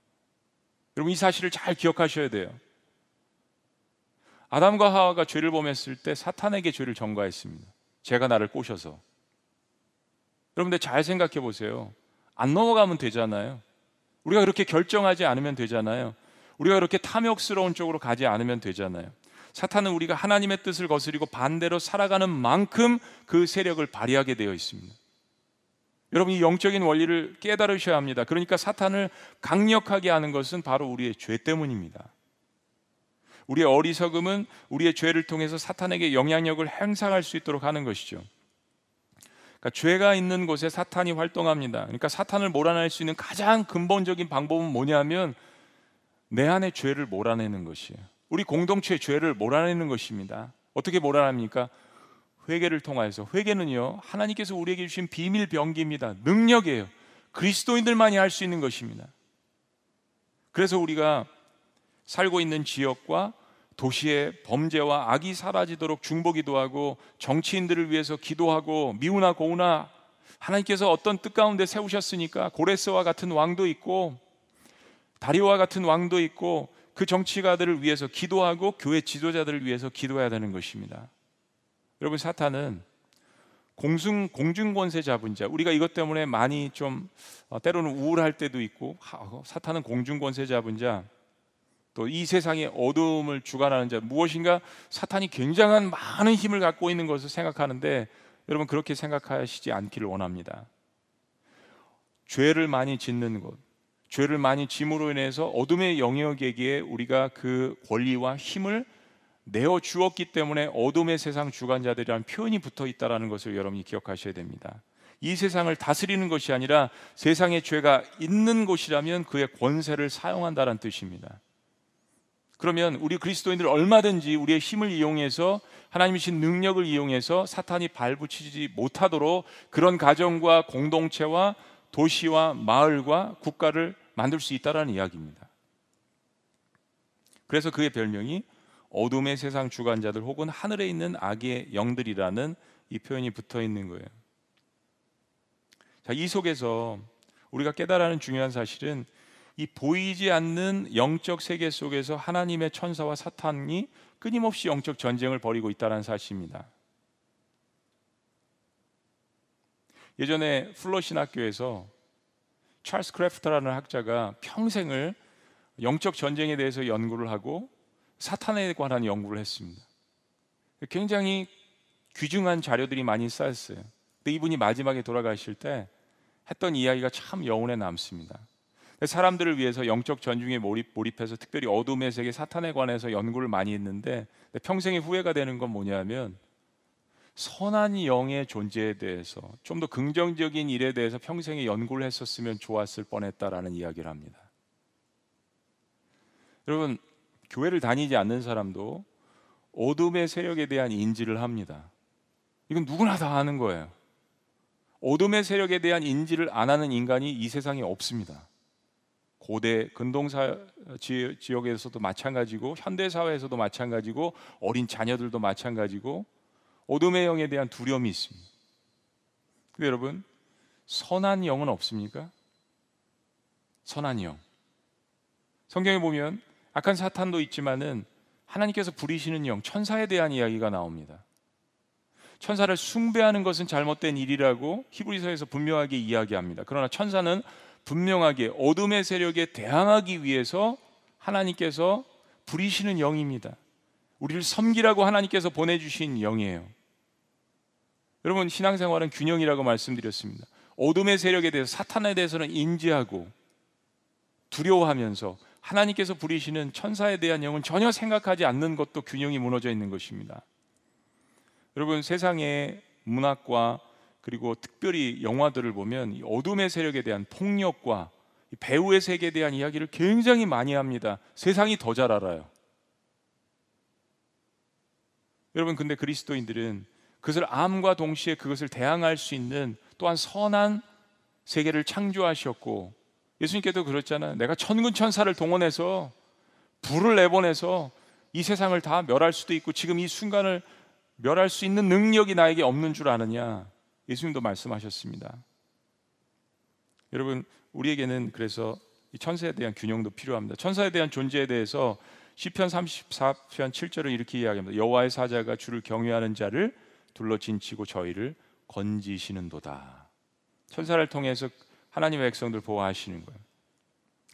여러분 이 사실을 잘 기억하셔야 돼요. 아담과 하와가 죄를 범했을 때 사탄에게 죄를 전가했습니다. 제가 나를 꼬셔서. 여러분들 잘 생각해 보세요. 안 넘어가면 되잖아요. 우리가 그렇게 결정하지 않으면 되잖아요. 우리가 그렇게 탐욕스러운 쪽으로 가지 않으면 되잖아요. 사탄은 우리가 하나님의 뜻을 거스리고 반대로 살아가는 만큼 그 세력을 발휘하게 되어 있습니다. 여러분 이 영적인 원리를 깨달으셔야 합니다. 그러니까 사탄을 강력하게 하는 것은 바로 우리의 죄 때문입니다. 우리의 어리석음은 우리의 죄를 통해서 사탄에게 영향력을 행사할 수 있도록 하는 것이죠. 그러니까 죄가 있는 곳에 사탄이 활동합니다. 그러니까 사탄을 몰아낼 수 있는 가장 근본적인 방법은 뭐냐면 내 안에 죄를 몰아내는 것이에요. 우리 공동체의 죄를 몰아내는 것입니다. 어떻게 몰아냅니까? 회개를 통하여서 회개는요 하나님께서 우리에게 주신 비밀 병기입니다. 능력이에요. 그리스도인들만이 할 수 있는 것입니다. 그래서 우리가 살고 있는 지역과 도시의 범죄와 악이 사라지도록 중보기도 하고 정치인들을 위해서 기도하고 미우나 고우나 하나님께서 어떤 뜻 가운데 세우셨으니까 고레스와 같은 왕도 있고 다리와 같은 왕도 있고 그 정치가들을 위해서 기도하고 교회 지도자들을 위해서 기도해야 되는 것입니다. 여러분 사탄은 공중 공중 권세 잡은 자 우리가 이것 때문에 많이 좀 어, 때로는 우울할 때도 있고 사탄은 공중 권세 잡은 자 또 이 세상의 어둠을 주관하는 자 무엇인가 사탄이 굉장한 많은 힘을 갖고 있는 것을 생각하는데 여러분 그렇게 생각하시지 않기를 원합니다. 죄를 많이 짓는 것, 죄를 많이 짐으로 인해서 어둠의 영역에게 우리가 그 권리와 힘을 내어 주었기 때문에 어둠의 세상 주관자들이라는 표현이 붙어 있다라는 것을 여러분이 기억하셔야 됩니다. 이 세상을 다스리는 것이 아니라 세상에 죄가 있는 곳이라면 그의 권세를 사용한다는 뜻입니다. 그러면 우리 그리스도인들 얼마든지 우리의 힘을 이용해서 하나님이 신 능력을 이용해서 사탄이 발붙이지 못하도록 그런 가정과 공동체와 도시와 마을과 국가를 만들 수 있다라는 이야기입니다. 그래서 그의 별명이 어둠의 세상 주관자들 혹은 하늘에 있는 악의 영들이라는 이 표현이 붙어 있는 거예요. 자, 이 속에서 우리가 깨달아야 하는 중요한 사실은 이 보이지 않는 영적 세계 속에서 하나님의 천사와 사탄이 끊임없이 영적 전쟁을 벌이고 있다는 사실입니다. 예전에 풀러 신학교에서 찰스 크래프트라는 학자가 평생을 영적 전쟁에 대해서 연구를 하고 사탄에 관한 연구를 했습니다. 굉장히 귀중한 자료들이 많이 쌓였어요. 근데 이분이 마지막에 돌아가실 때 했던 이야기가 참 여운에 남습니다. 사람들을 위해서 영적 전중에 몰입, 몰입해서 특별히 어둠의 세계 사탄에 관해서 연구를 많이 했는데 평생의 후회가 되는 건 뭐냐면 선한 영의 존재에 대해서 좀 더 긍정적인 일에 대해서 평생에 연구를 했었으면 좋았을 뻔했다라는 이야기를 합니다. 여러분 교회를 다니지 않는 사람도 어둠의 세력에 대한 인지를 합니다. 이건 누구나 다 아는 거예요. 어둠의 세력에 대한 인지를 안 하는 인간이 이 세상에 없습니다. 고대 근동사 지역에서도 마찬가지고 현대 사회에서도 마찬가지고 어린 자녀들도 마찬가지고 어둠의 영에 대한 두려움이 있습니다. 여러분 선한 영은 없습니까? 선한 영. 성경에 보면 악한 사탄도 있지만은 하나님께서 부리시는 영, 천사에 대한 이야기가 나옵니다. 천사를 숭배하는 것은 잘못된 일이라고 히브리서에서 분명하게 이야기합니다. 그러나 천사는 분명하게 어둠의 세력에 대항하기 위해서 하나님께서 부리시는 영입니다. 우리를 섬기라고 하나님께서 보내주신 영이에요. 여러분 신앙생활은 균형이라고 말씀드렸습니다. 어둠의 세력에 대해서 사탄에 대해서는 인지하고 두려워하면서 하나님께서 부리시는 천사에 대한 영은 전혀 생각하지 않는 것도 균형이 무너져 있는 것입니다. 여러분 세상의 문학과 그리고 특별히 영화들을 보면 어둠의 세력에 대한 폭력과 배우의 세계에 대한 이야기를 굉장히 많이 합니다. 세상이 더 잘 알아요. 여러분 근데 그리스도인들은 그것을 암과 동시에 그것을 대항할 수 있는 또한 선한 세계를 창조하셨고 예수님께도 그렇잖아요. 내가 천군 천사를 동원해서 불을 내보내서 이 세상을 다 멸할 수도 있고 지금 이 순간을 멸할 수 있는 능력이 나에게 없는 줄 아느냐? 예수님도 말씀하셨습니다. 여러분, 우리에게는 그래서 이 천사에 대한 균형도 필요합니다. 천사에 대한 존재에 대해서 시편 34편 7절을 이렇게 이야기합니다. 여호와의 사자가 주를 경외하는 자를 둘러 진치고 저희를 건지시는도다. 천사를 통해서 하나님의 백성들 보호하시는 거예요.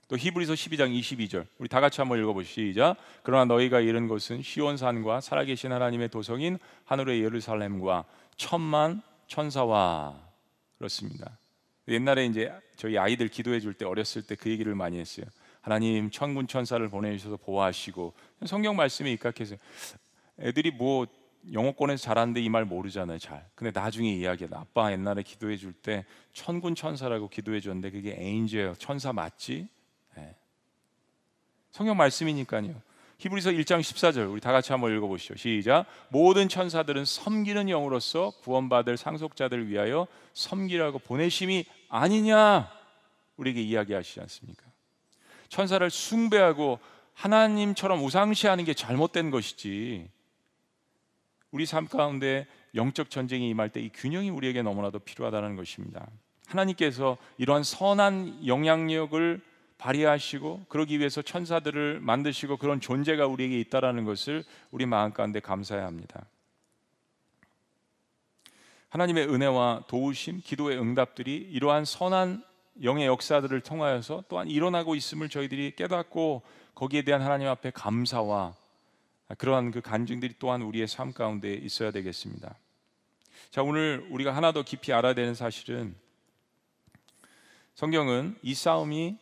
또 히브리서 12장 22절 우리 다 같이 한번 읽어보시죠. 그러나 너희가 이른 것은 시온산과 살아계신 하나님의 도성인 하늘의 예루살렘과 천만 천사와 그렇습니다. 옛날에 이제 저희 아이들 기도해 줄 때 어렸을 때 그 얘기를 많이 했어요. 하나님 천군 천사를 보내주셔서 보호하시고 성경 말씀에 입각해서 애들이 뭐 영어권에서 잘하는데 이 말 모르잖아요, 잘. 근데 나중에 이야기해. 아빠 옛날에 기도해 줄 때 천군 천사라고 기도해 줬는데 그게 에인젤 천사 맞지? 네. 성경 말씀이니까요. 히브리서 1장 14절 우리 다 같이 한번 읽어 보시죠. 시작. 모든 천사들은 섬기는 영으로서 구원받을 상속자들을 위하여 섬기라고 보내심이 아니냐 우리에게 이야기하시지 않습니까? 천사를 숭배하고 하나님처럼 우상시하는 게 잘못된 것이지 우리 삶 가운데 영적 전쟁이 임할 때 이 균형이 우리에게 너무나도 필요하다는 것입니다. 하나님께서 이러한 선한 영향력을 발휘하시고 그러기 위해서 천사들을 만드시고 그런 존재가 우리에게 있다라는 것을 우리 마음 가운데 감사해야 합니다. 하나님의 은혜와 도우심, 기도의 응답들이 이러한 선한 영의 역사들을 통하여서 또한 일어나고 있음을 저희들이 깨닫고 거기에 대한 하나님 앞에 감사와 그러한 그 간증들이 또한 우리의 삶 가운데 있어야 되겠습니다. 자, 오늘 우리가 하나 더 깊이 알아야 되는 사실은 성경은 이 싸움이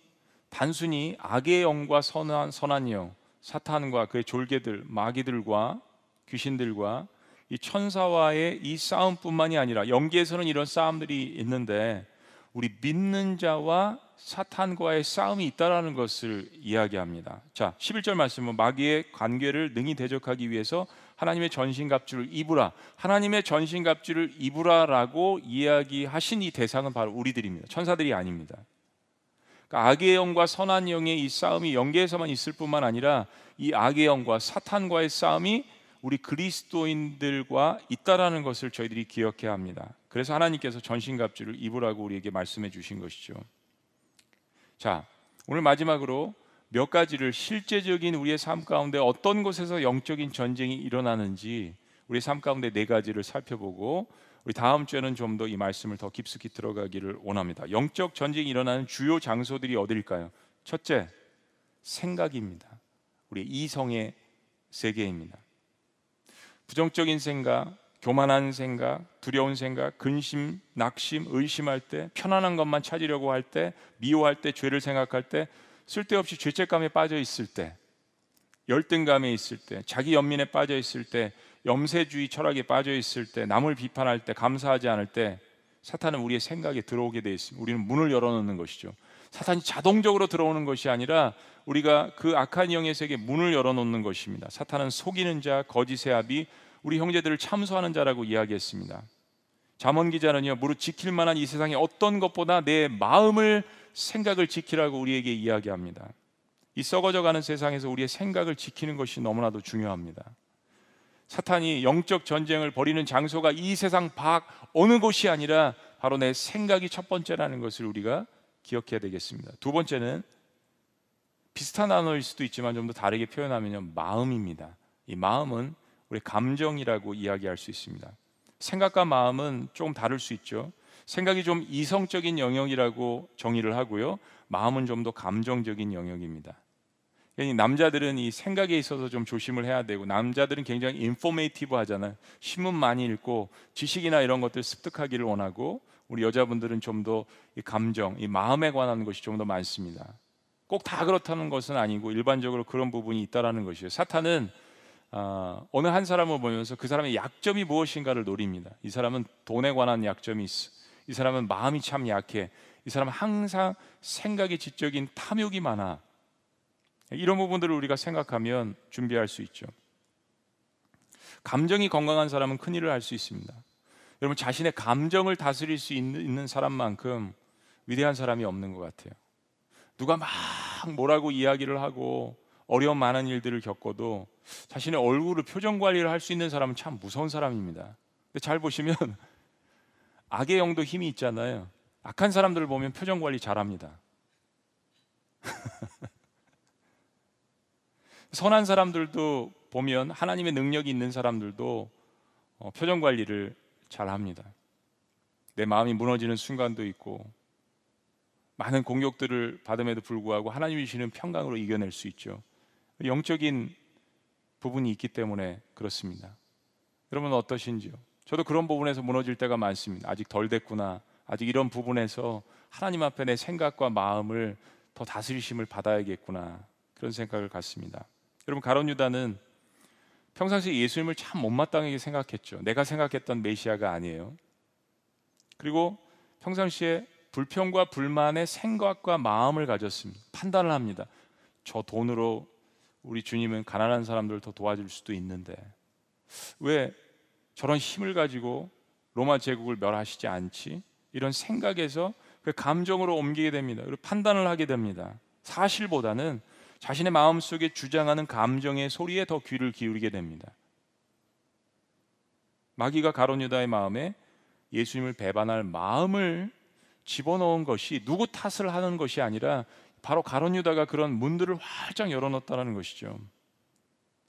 단순히 악의 영과 선한 선한 영, 사탄과 그의 졸개들, 마귀들과 귀신들과 이 천사와의 이 싸움뿐만이 아니라 영계에서는 이런 싸움들이 있는데 우리 믿는 자와 사탄과의 싸움이 있다라는 것을 이야기합니다. 자, 11절 말씀은 마귀의 관계를 능히 대적하기 위해서 하나님의 전신갑주를 입으라. 하나님의 전신갑주를 입으라라고 이야기하신 이 대상은 바로 우리들입니다. 천사들이 아닙니다. 그러니까 악의 영과 선한 영의 이 싸움이 영계에서만 있을 뿐만 아니라 이 악의 영과 사탄과의 싸움이 우리 그리스도인들과 있다라는 것을 저희들이 기억해야 합니다. 그래서 하나님께서 전신갑주를 입으라고 우리에게 말씀해 주신 것이죠. 자, 오늘 마지막으로 몇 가지를 실제적인 우리의 삶 가운데 어떤 곳에서 영적인 전쟁이 일어나는지 우리 삶 가운데 네 가지를 살펴보고 우리 다음 주에는 좀 더 이 말씀을 더 깊숙이 들어가기를 원합니다. 영적 전쟁이 일어나는 주요 장소들이 어디일까요? 첫째, 생각입니다. 우리 이성의 세계입니다. 부정적인 생각, 교만한 생각, 두려운 생각, 근심, 낙심, 의심할 때, 편안한 것만 찾으려고 할 때, 미워할 때, 죄를 생각할 때, 쓸데없이 죄책감에 빠져 있을 때, 열등감에 있을 때, 자기 연민에 빠져 있을 때, 염세주의 철학에 빠져 있을 때, 남을 비판할 때, 감사하지 않을 때, 사탄은 우리의 생각에 들어오게 돼 있습니다. 우리는 문을 열어놓는 것이죠. 사탄이 자동적으로 들어오는 것이 아니라 우리가 그 악한 영의 세계 문을 열어놓는 것입니다. 사탄은 속이는 자, 거짓의 아비, 우리 형제들을 참소하는 자라고 이야기했습니다. 잠언 기자는요 무릇 지킬 만한 이 세상에 어떤 것보다 내 마음을 생각을 지키라고 우리에게 이야기합니다. 이 썩어져가는 세상에서 우리의 생각을 지키는 것이 너무나도 중요합니다. 사탄이 영적 전쟁을 벌이는 장소가 이 세상 밖 어느 곳이 아니라 바로 내 생각이 첫 번째라는 것을 우리가 기억해야 되겠습니다. 두 번째는 비슷한 단어일 수도 있지만 좀 더 다르게 표현하면요 마음입니다. 이 마음은 우리 감정이라고 이야기할 수 있습니다. 생각과 마음은 조금 다를 수 있죠. 생각이 좀 이성적인 영역이라고 정의를 하고요. 마음은 좀 더 감정적인 영역입니다. 남자들은 이 생각에 있어서 좀 조심을 해야 되고 남자들은 굉장히 인포메이티브 하잖아요. 신문 많이 읽고 지식이나 이런 것들 습득하기를 원하고 우리 여자분들은 좀 더 이 감정, 이 마음에 관한 것이 좀 더 많습니다. 꼭 다 그렇다는 것은 아니고 일반적으로 그런 부분이 있다라는 것이에요. 사탄은 어, 어느 한 사람을 보면서 그 사람의 약점이 무엇인가를 노립니다. 이 사람은 돈에 관한 약점이 있어. 이 사람은 마음이 참 약해. 이 사람은 항상 생각이 지적인 탐욕이 많아. 이런 부분들을 우리가 생각하면 준비할 수 있죠. 감정이 건강한 사람은 큰 일을 할 수 있습니다. 여러분 자신의 감정을 다스릴 수 있는 사람만큼 위대한 사람이 없는 것 같아요. 누가 막 뭐라고 이야기를 하고 어려운 많은 일들을 겪어도 자신의 얼굴을 표정 관리를 할 수 있는 사람은 참 무서운 사람입니다. 근데 잘 보시면 악의 영도 힘이 있잖아요. 악한 사람들을 보면 표정 관리 잘합니다. 선한 사람들도 보면 하나님의 능력이 있는 사람들도 어, 표정 관리를 잘 합니다. 내 마음이 무너지는 순간도 있고 많은 공격들을 받음에도 불구하고 하나님이 주시는 평강으로 이겨낼 수 있죠. 영적인 부분이 있기 때문에 그렇습니다. 여러분 어떠신지요? 저도 그런 부분에서 무너질 때가 많습니다. 아직 덜 됐구나. 아직 이런 부분에서 하나님 앞에 내 생각과 마음을 더 다스리심을 받아야겠구나. 그런 생각을 갖습니다. 여러분 가론 유다는 평상시에 예수님을 참 못마땅하게 생각했죠. 내가 생각했던 메시아가 아니에요. 그리고 평상시에 불평과 불만의 생각과 마음을 가졌습니다. 판단을 합니다. 저 돈으로 우리 주님은 가난한 사람들을 더 도와줄 수도 있는데 왜 저런 힘을 가지고 로마 제국을 멸하시지 않지? 이런 생각에서 그 감정으로 옮기게 됩니다. 그리고 판단을 하게 됩니다. 사실보다는 자신의 마음 속에 주장하는 감정의 소리에 더 귀를 기울이게 됩니다. 마귀가 가론 유다의 마음에 예수님을 배반할 마음을 집어넣은 것이 누구 탓을 하는 것이 아니라 바로 가론 유다가 그런 문들을 활짝 열어놓았다는 것이죠.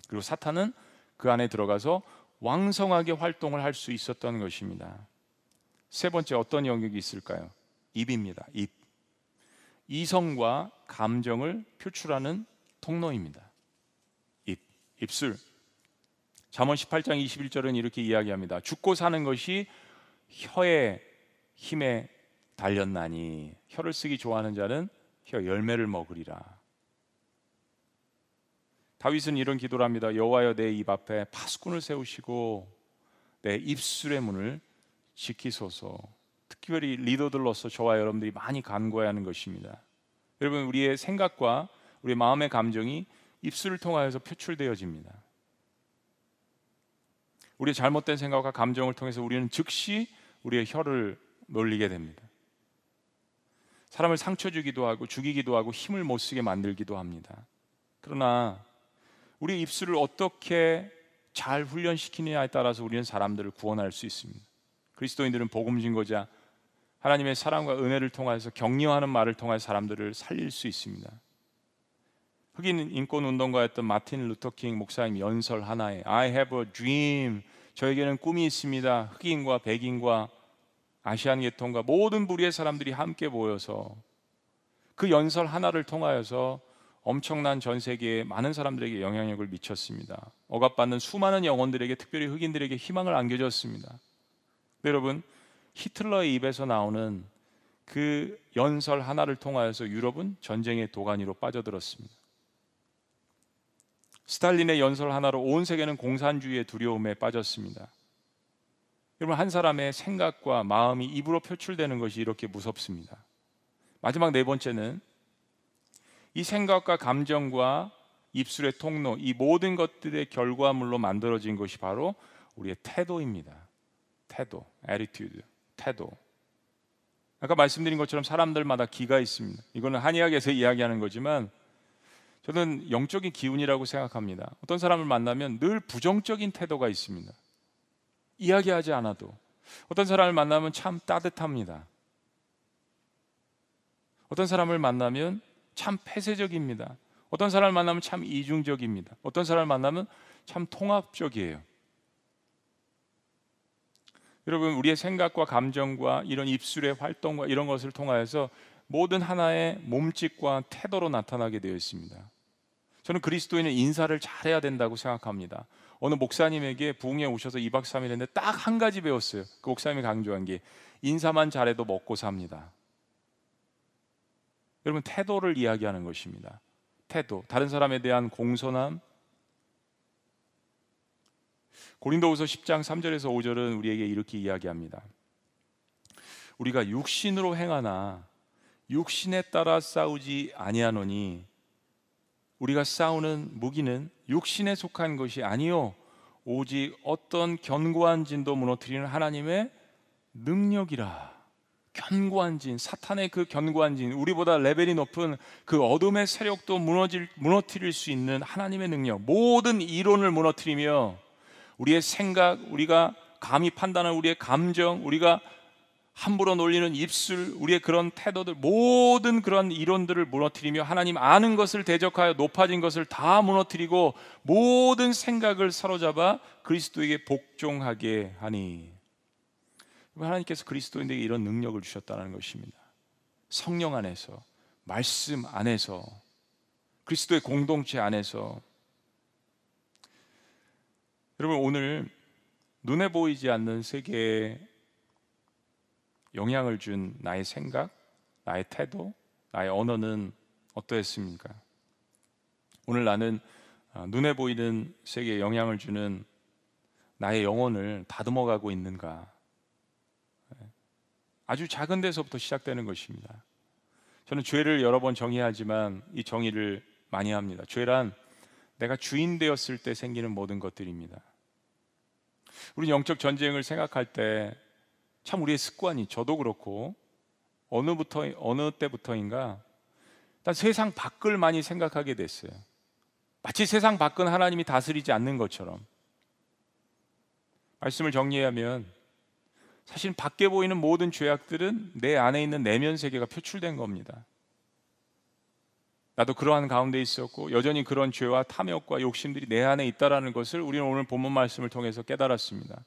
그리고 사탄은 그 안에 들어가서 왕성하게 활동을 할 수 있었던 것입니다. 세 번째 어떤 영역이 있을까요? 입입니다. 입. 이성과 감정을 표출하는 통로입니다. 입, 입술. 잠언 18장 21절은 이렇게 이야기합니다. 죽고 사는 것이 혀의 힘에 달렸나니 혀를 쓰기 좋아하는 자는 혀 열매를 먹으리라. 다윗은 이런 기도를 합니다. 여호와여 내 입 앞에 파수꾼을 세우시고 내 입술의 문을 지키소서. 특별히 리더들로서 저와 여러분들이 많이 간구해야 하는 것입니다. 여러분 우리의 생각과 우리 마음의 감정이 입술을 통하여서 표출되어집니다. 우리의 잘못된 생각과 감정을 통해서 우리는 즉시 우리의 혀를 놀리게 됩니다. 사람을 상처 주기도 하고 죽이기도 하고 힘을 못 쓰게 만들기도 합니다. 그러나 우리 입술을 어떻게 잘 훈련시키느냐에 따라서 우리는 사람들을 구원할 수 있습니다. 그리스도인들은 복음 증거자 하나님의 사랑과 은혜를 통해서 격려하는 말을 통해 사람들을 살릴 수 있습니다. 흑인 인권 운동가였던 마틴 루터킹 목사님 연설 하나에 I have a dream 저에게는 꿈이 있습니다. 흑인과 백인과 아시안 계통과 모든 부류의 사람들이 함께 모여서 그 연설 하나를 통하여서 엄청난 전 세계에 많은 사람들에게 영향력을 미쳤습니다. 억압받는 수많은 영혼들에게 특별히 흑인들에게 희망을 안겨줬습니다. 여러분 히틀러의 입에서 나오는 그 연설 하나를 통하여서 유럽은 전쟁의 도가니로 빠져들었습니다. 스탈린의 연설 하나로 온 세계는 공산주의의 두려움에 빠졌습니다. 여러분 한 사람의 생각과 마음이 입으로 표출되는 것이 이렇게 무섭습니다. 마지막 네 번째는 이 생각과 감정과 입술의 통로 이 모든 것들의 결과물로 만들어진 것이 바로 우리의 태도입니다. 태도, attitude, 태도. 아까 말씀드린 것처럼 사람들마다 기가 있습니다. 이거는 한의학에서 이야기하는 거지만 저는 영적인 기운이라고 생각합니다. 어떤 사람을 만나면 늘 부정적인 태도가 있습니다. 이야기하지 않아도 어떤 사람을 만나면 참 따뜻합니다. 어떤 사람을 만나면 참 폐쇄적입니다. 어떤 사람을 만나면 참 이중적입니다. 어떤 사람을 만나면 참 통합적이에요. 여러분 우리의 생각과 감정과 이런 입술의 활동과 이런 것을 통하여서 모든 하나의 몸짓과 태도로 나타나게 되어 있습니다. 저는 그리스도인은 인사를 잘해야 된다고 생각합니다. 어느 목사님에게 부흥에 오셔서 2박 3일 했는데 딱 한 가지 배웠어요. 그 목사님이 강조한 게 인사만 잘해도 먹고 삽니다. 여러분 태도를 이야기하는 것입니다. 태도, 다른 사람에 대한 공손함. 고린도후서 10장 3절에서 5절은 우리에게 이렇게 이야기합니다. 우리가 육신으로 행하나 육신에 따라 싸우지 아니하노니 우리가 싸우는 무기는 육신에 속한 것이 아니요 오직 어떤 견고한 진도 무너뜨리는 하나님의 능력이라. 견고한 진, 사탄의 그 견고한 진, 우리보다 레벨이 높은 그 어둠의 세력도 무너질, 무너뜨릴 수 있는 하나님의 능력, 모든 이론을 무너뜨리며 우리의 생각, 우리가 감히 판단하는 우리의 감정, 우리가 함부로 놀리는 입술, 우리의 그런 태도들, 모든 그런 이론들을 무너뜨리며 하나님 아는 것을 대적하여 높아진 것을 다 무너뜨리고 모든 생각을 사로잡아 그리스도에게 복종하게 하니. 하나님께서 그리스도인에게 이런 능력을 주셨다는 것입니다. 성령 안에서, 말씀 안에서, 그리스도의 공동체 안에서. 여러분, 오늘 눈에 보이지 않는 세계에 영향을 준 나의 생각, 나의 태도, 나의 언어는 어떠했습니까? 오늘 나는 아, 눈에 보이는 세계에 영향을 주는 나의 영혼을 다듬어가고 있는가? 네. 아주 작은 데서부터 시작되는 것입니다. 저는 죄를 여러 번 정의하지만 이 정의를 많이 합니다. 죄란 내가 주인 되었을 때 생기는 모든 것들입니다. 우리 영적 전쟁을 생각할 때 참 우리의 습관이 저도 그렇고 어느부터 어느 때부터인가 일단 세상 밖을 많이 생각하게 됐어요. 마치 세상 밖은 하나님이 다스리지 않는 것처럼 말씀을 정리하면 사실 밖에 보이는 모든 죄악들은 내 안에 있는 내면 세계가 표출된 겁니다. 나도 그러한 가운데 있었고 여전히 그런 죄와 탐욕과 욕심들이 내 안에 있다라는 것을 우리는 오늘 본문 말씀을 통해서 깨달았습니다.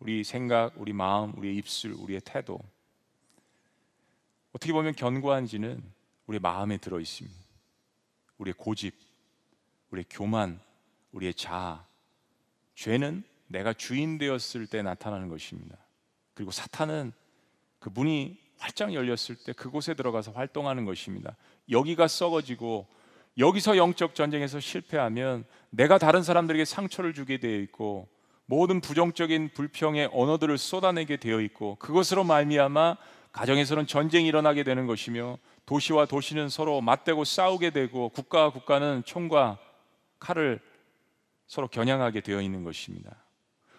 우리 생각, 우리 마음, 우리의 입술, 우리의 태도 어떻게 보면 견고한지는 우리 마음에 들어 있습니다. 우리의 고집, 우리의 교만, 우리의 자아. 죄는 내가 주인 되었을 때 나타나는 것입니다. 그리고 사탄은 그 문이 활짝 열렸을 때 그곳에 들어가서 활동하는 것입니다. 여기가 썩어지고 여기서 영적 전쟁에서 실패하면 내가 다른 사람들에게 상처를 주게 되어 있고 모든 부정적인 불평의 언어들을 쏟아내게 되어 있고 그것으로 말미암아 가정에서는 전쟁이 일어나게 되는 것이며 도시와 도시는 서로 맞대고 싸우게 되고 국가와 국가는 총과 칼을 서로 겨냥하게 되어 있는 것입니다.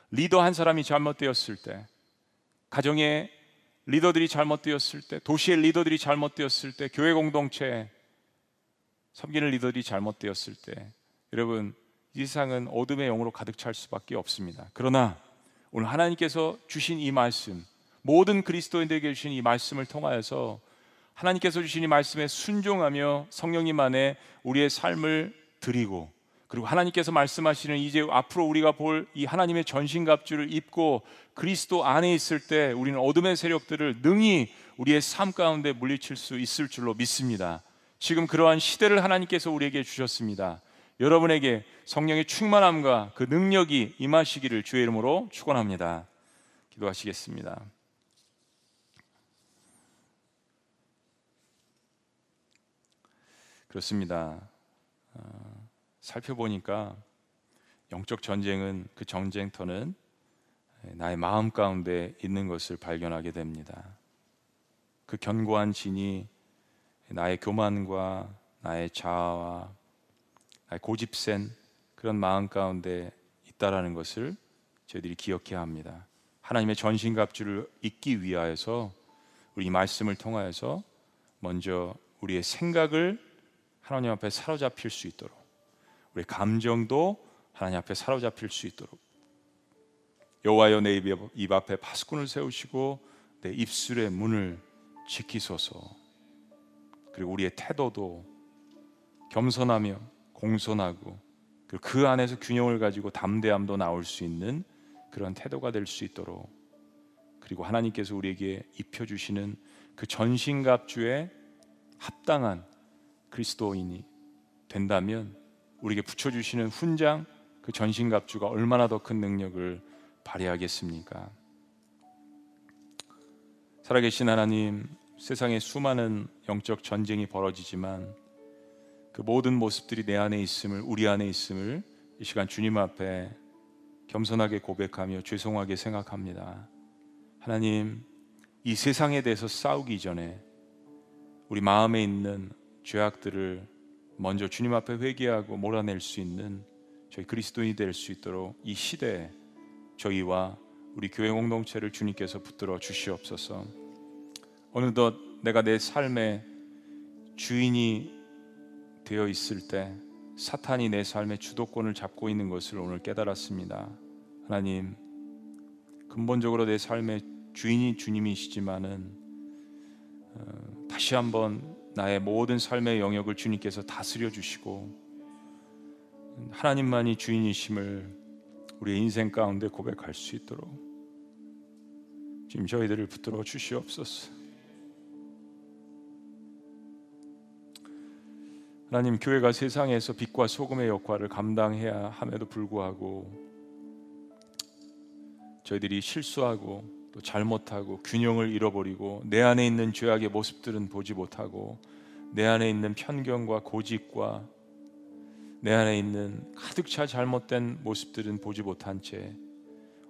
리더 한 사람이 잘못되었을 때 가정에 리더들이 잘못되었을 때, 도시의 리더들이 잘못되었을 때, 교회 공동체 섬기는 리더들이 잘못되었을 때, 여러분 이 세상은 어둠의 영으로 가득 찰 수밖에 없습니다. 그러나 오늘 하나님께서 주신 이 말씀, 모든 그리스도인들에게 주신 이 말씀을 통하여서 하나님께서 주신 이 말씀에 순종하며 성령님 안에 우리의 삶을 드리고 그리고 하나님께서 말씀하시는 이제 앞으로 우리가 볼 이 하나님의 전신갑주를 입고 그리스도 안에 있을 때 우리는 어둠의 세력들을 능히 우리의 삶 가운데 물리칠 수 있을 줄로 믿습니다. 지금 그러한 시대를 하나님께서 우리에게 주셨습니다. 여러분에게 성령의 충만함과 그 능력이 임하시기를 주의 이름으로 축원합니다. 기도하시겠습니다. 그렇습니다. 어, 살펴보니까 영적 전쟁은 그 전쟁터는 나의 마음 가운데 있는 것을 발견하게 됩니다. 그 견고한 진이 나의 교만과 나의 자아와 나의 고집센 그런 마음 가운데 있다라는 것을 저희들이 기억해야 합니다. 하나님의 전신갑주를 잊기 위하여서 우리 말씀을 통하여서 먼저 우리의 생각을 하나님 앞에 사로잡힐 수 있도록 우리 감정도 하나님 앞에 사로잡힐 수 있도록. 여호와여 내 입 앞에 파수꾼을 세우시고 내 입술의 문을 지키소서. 그리고 우리의 태도도 겸손하며 공손하고 그 안에서 균형을 가지고 담대함도 나올 수 있는 그런 태도가 될 수 있도록. 그리고 하나님께서 우리에게 입혀 주시는 그 전신갑주에 합당한 그리스도인이 된다면 우리에게 붙여주시는 훈장 그 전신갑주가 얼마나 더 큰 능력을 발휘하겠습니까? 살아계신 하나님, 세상에 수많은 영적 전쟁이 벌어지지만 그 모든 모습들이 내 안에 있음을 우리 안에 있음을 이 시간 주님 앞에 겸손하게 고백하며 죄송하게 생각합니다. 하나님, 이 세상에 대해서 싸우기 전에 우리 마음에 있는 죄악들을 먼저 주님 앞에 회개하고 몰아낼 수 있는 저희 그리스도인이 될 수 있도록 이 시대에 저희와 우리 교회 공동체를 주님께서 붙들어 주시옵소서. 어느덧 내가 내 삶의 주인이 되어 있을 때 사탄이 내 삶의 주도권을 잡고 있는 것을 오늘 깨달았습니다. 하나님, 근본적으로 내 삶의 주인이 주님이시지만은 어, 다시 한번 나의 모든 삶의 영역을 주님께서 다스려 주시고 하나님만이 주인이심을 우리의 인생 가운데 고백할 수 있도록 지금 저희들을 붙들어 주시옵소서. 하나님 교회가 세상에서 빛과 소금의 역할을 감당해야 함에도 불구하고 저희들이 실수하고 또 잘못하고 균형을 잃어버리고 내 안에 있는 죄악의 모습들은 보지 못하고 내 안에 있는 편견과 고집과 내 안에 있는 가득 차 잘못된 모습들은 보지 못한 채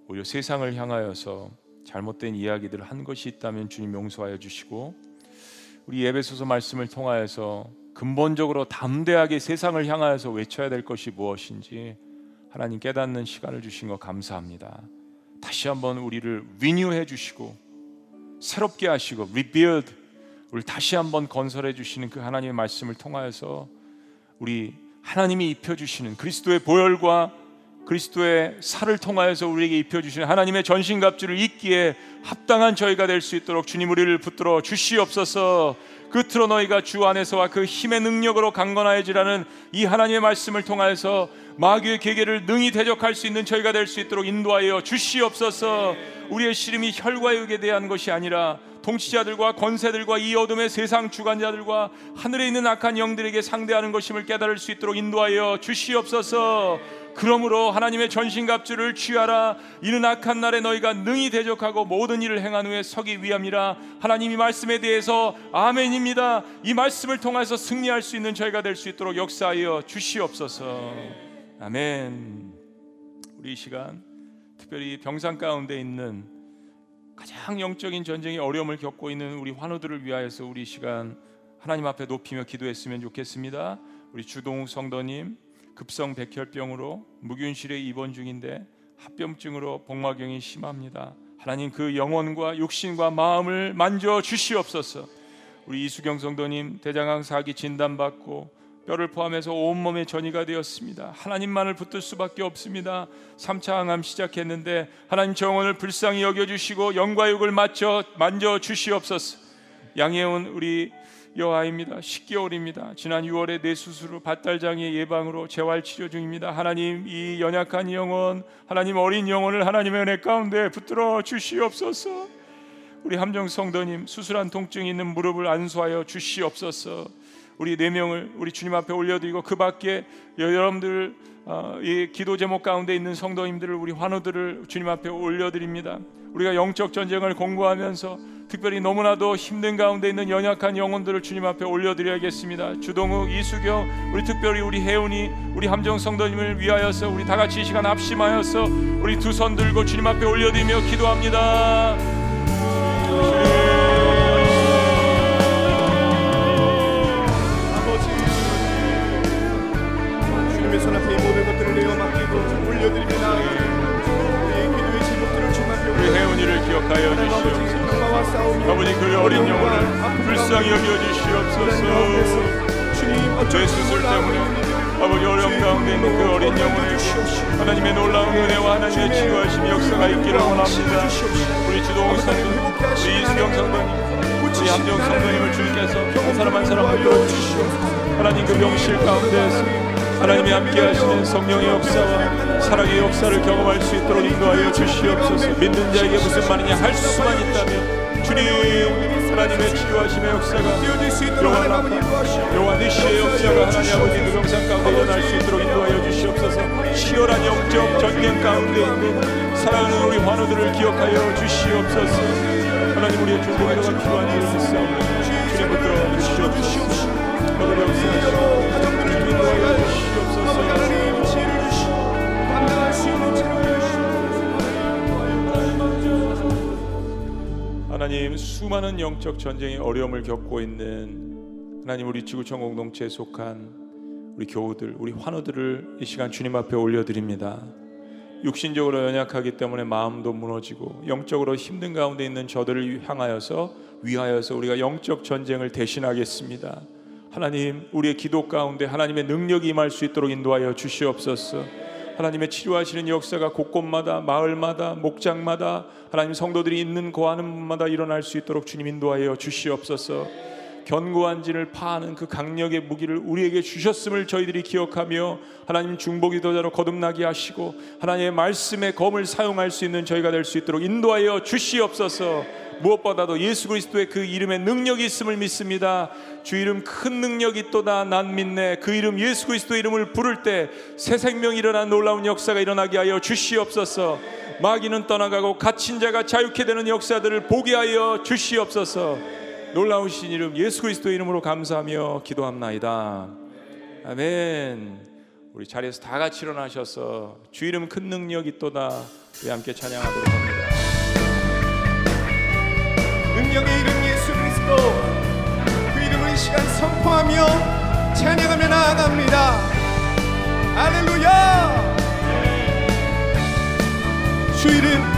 오히려 세상을 향하여서 잘못된 이야기들을 한 것이 있다면 주님 용서하여 주시고 우리 예배소서 말씀을 통하여서 근본적으로 담대하게 세상을 향하여서 외쳐야 될 것이 무엇인지 하나님 깨닫는 시간을 주신 것 감사합니다. 다시 한번 우리를 리뉴해 주시고 새롭게 하시고 rebuild 우리 다시 한번 건설해 주시는 그 하나님의 말씀을 통하여서 우리 하나님이 입혀 주시는 그리스도의 보혈과 그리스도의 살을 통하여서 우리에게 입혀 주시는 하나님의 전신 갑주를 입기에 합당한 저희가 될 수 있도록 주님 우리를 붙들어 주시옵소서. 끝으로 너희가 주 안에서와 그 힘의 능력으로 강건하여지라는 이 하나님의 말씀을 통하여서 마귀의 계계를 능히 대적할 수 있는 저희가 될 수 있도록 인도하여 주시옵소서. 우리의 시름이 혈과 육에 대한 것이 아니라 통치자들과 권세들과 이 어둠의 세상 주관자들과 하늘에 있는 악한 영들에게 상대하는 것임을 깨달을 수 있도록 인도하여 주시옵소서. 그러므로 하나님의 전신갑주를 취하라. 이는 악한 날에 너희가 능히 대적하고 모든 일을 행한 후에 서기 위함이라. 하나님이 말씀에 대해서 아멘입니다. 이 말씀을 통해서 승리할 수 있는 저희가 될 수 있도록 역사하여 주시옵소서. 아멘. 우리 이 시간 특별히 병상 가운데 있는 가장 영적인 전쟁의 어려움을 겪고 있는 우리 환우들을 위하여서 우리 시간 하나님 앞에 높이며 기도했으면 좋겠습니다. 우리 주동욱 성도님 급성 백혈병으로 무균실에 입원 중인데 합병증으로 복막경이 심합니다. 하나님 그 영혼과 육신과 마음을 만져 주시옵소서. 우리 이수경 성도님 대장암 사기 진단받고 뼈를 포함해서 온몸에 전이가 되었습니다. 하나님만을 붙들 수밖에 없습니다. 3차 항암 시작했는데 하나님 정원을 불쌍히 여겨 주시고 영과 육을 맞춰 만져 주시옵소서. 양혜원 우리 여아입니다. 10개월입니다. 지난 6월에 뇌수술 후 밭달장애 예방으로 재활 치료 중입니다. 하나님 이 연약한 영혼, 하나님 어린 영혼을 하나님의 은혜 가운데 붙들어 주시옵소서. 우리 함정 성도님 수술한 통증이 있는 무릎을 안수하여 주시옵소서. 우리 네 명을 우리 주님 앞에 올려드리고 그 밖에 여러분들 어, 이 기도 제목 가운데 있는 성도님들을 우리 환우들을 주님 앞에 올려드립니다. 우리가 영적 전쟁을 공부하면서 특별히 너무나도 힘든 가운데 있는 연약한 영혼들을 주님 앞에 올려드려야겠습니다. 주동욱, 이수경, 우리 특별히 우리 혜운이, 우리 함정 성도님을 위하여서 우리 다 같이 이 시간 합심하여서 우리 두 손 들고 주님 앞에 올려드리며 기도합니다. 주님의 손 앞에 이 모든 것들을 내어 맡기고 올려드립니다. 이를 기억하여 주시옵소서. 아버지 그 어린 영혼을 불쌍히 여겨 주시옵소서. 죄 수술 때문에 아버지 어려움 가운데 있는 그 어린 영혼을 하나님의 놀라운 은혜와 하나님의 치유하심 역사가 있기를 원합니다. 우리 주동욱 성도님, 우리 이수경 성도님, 우리 함정 성도님을 주님께서 한 사람 한 사람 붙들어 주시옵소서. 하나님 그 병실 가운데에서 하나님이 함께 하시는 성령의 역사와 사랑의 역사를 경험할 수 있도록 인도하여 주시옵소서. 믿는 자에게 무슨 말이냐 할 수만 있다면 주님 하나님의 치유하심의 역사가 뛰어질 수 있도록 요한 인도하시옵소서. 요한 니시의 역사가 하나님 아버지 그 병상 가운데 일어날 수 있도록 인도하여 주시옵소서. 치열한 영적 전쟁 가운데 있는 사랑하는 우리 환우들을 기억하여 주시옵소서. 하나님 우리의 중보기도가 필요한 일을 있사옵니다 주님 붙들어 주시옵소서. 너를 주시옵소서 하나님 수많은 영적 전쟁의 어려움을 겪고 있는 하나님 우리 지구촌 공동체에 속한 우리 교우들, 우리 환우들을 이 시간 주님 앞에 올려드립니다. 육신적으로 연약하기 때문에 마음도 무너지고 영적으로 힘든 가운데 있는 저들을 향하여서 위하여서 우리가 영적 전쟁을 대신하겠습니다. 하나님 우리의 기도 가운데 하나님의 능력이 임할 수 있도록 인도하여 주시옵소서. 하나님의 치료하시는 역사가 곳곳마다 마을마다 목장마다 하나님 성도들이 있는 거하는 곳마다 일어날 수 있도록 주님 인도하여 주시옵소서. 견고한 진을 파하는 그 강력의 무기를 우리에게 주셨음을 저희들이 기억하며 하나님 중보기도자로 거듭나게 하시고 하나님의 말씀의 검을 사용할 수 있는 저희가 될 수 있도록 인도하여 주시옵소서. 무엇보다도 예수 그리스도의 그 이름에 능력이 있음을 믿습니다. 주 이름 큰 능력이 있도다 난 믿네. 그 이름 예수 그리스도 이름을 부를 때 새 생명이 일어난 놀라운 역사가 일어나게 하여 주시옵소서. 마귀는 떠나가고 갇힌 자가 자유케 되는 역사들을 보게 하여 주시옵소서. 놀라우신 이름 예수 그리스도 이름으로 감사하며 기도합나이다. 아멘. 우리 자리에서 다 같이 일어나셔서 주 이름 큰 능력이 있도다. 우리 함께 찬양하도록 합니다. 능력의 이름 예수 그리스도. 그 이름을 이 시간 선포하며 찬양하며 나아갑니다. 할렐루야! 주 이름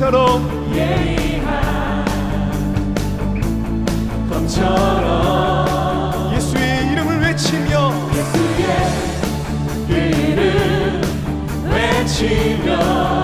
검처럼 예리한 검처럼 예수의 이름을 외치며 예수의 이름 외치며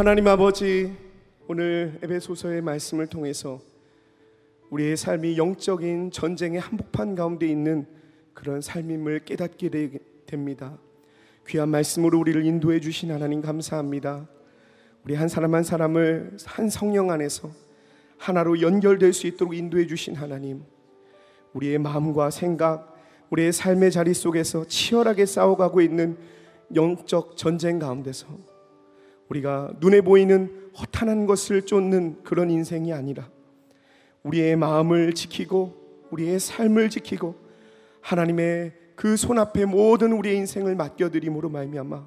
하나님 아버지 오늘 에베소서의 말씀을 통해서 우리의 삶이 영적인 전쟁의 한복판 가운데 있는 그런 삶임을 깨닫게 되- 됩니다. 귀한 말씀으로 우리를 인도해 주신 하나님 감사합니다. 우리 한 사람 한 사람을 한 성령 안에서 하나로 연결될 수 있도록 인도해 주신 하나님. 우리의 마음과 생각, 우리의 삶의 자리 속에서 치열하게 싸워가고 있는 영적 전쟁 가운데서 우리가 눈에 보이는 허탄한 것을 쫓는 그런 인생이 아니라 우리의 마음을 지키고 우리의 삶을 지키고 하나님의 그 손 앞에 모든 우리의 인생을 맡겨드림으로 말미암아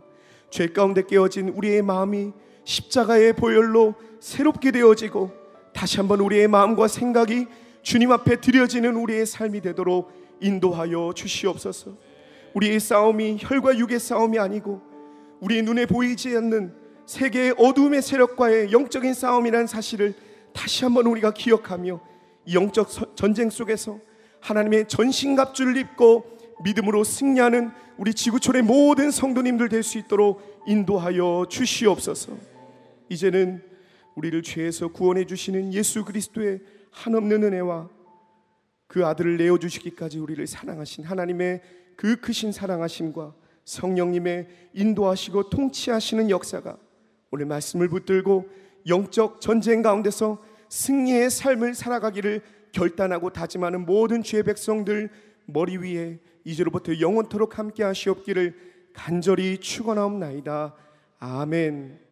죄 가운데 깨어진 우리의 마음이 십자가의 보혈로 새롭게 되어지고 다시 한번 우리의 마음과 생각이 주님 앞에 드려지는 우리의 삶이 되도록 인도하여 주시옵소서. 우리의 싸움이 혈과 육의 싸움이 아니고 우리 눈에 보이지 않는 세계의 어둠의 세력과의 영적인 싸움이라는 사실을 다시 한번 우리가 기억하며 이 영적 서- 전쟁 속에서 하나님의 전신갑주를 입고 믿음으로 승리하는 우리 지구촌의 모든 성도님들 될 수 있도록 인도하여 주시옵소서. 이제는 우리를 죄에서 구원해 주시는 예수 그리스도의 한없는 은혜와 그 아들을 내어 주시기까지 우리를 사랑하신 하나님의 그 크신 사랑하심과 성령님의 인도하시고 통치하시는 역사가 오늘 말씀을 붙들고 영적 전쟁 가운데서 승리의 삶을 살아가기를 결단하고 다짐하는 모든 주의 백성들 머리 위에 이제로부터 영원토록 함께 하시옵기를 간절히 축원하옵나이다. 아멘.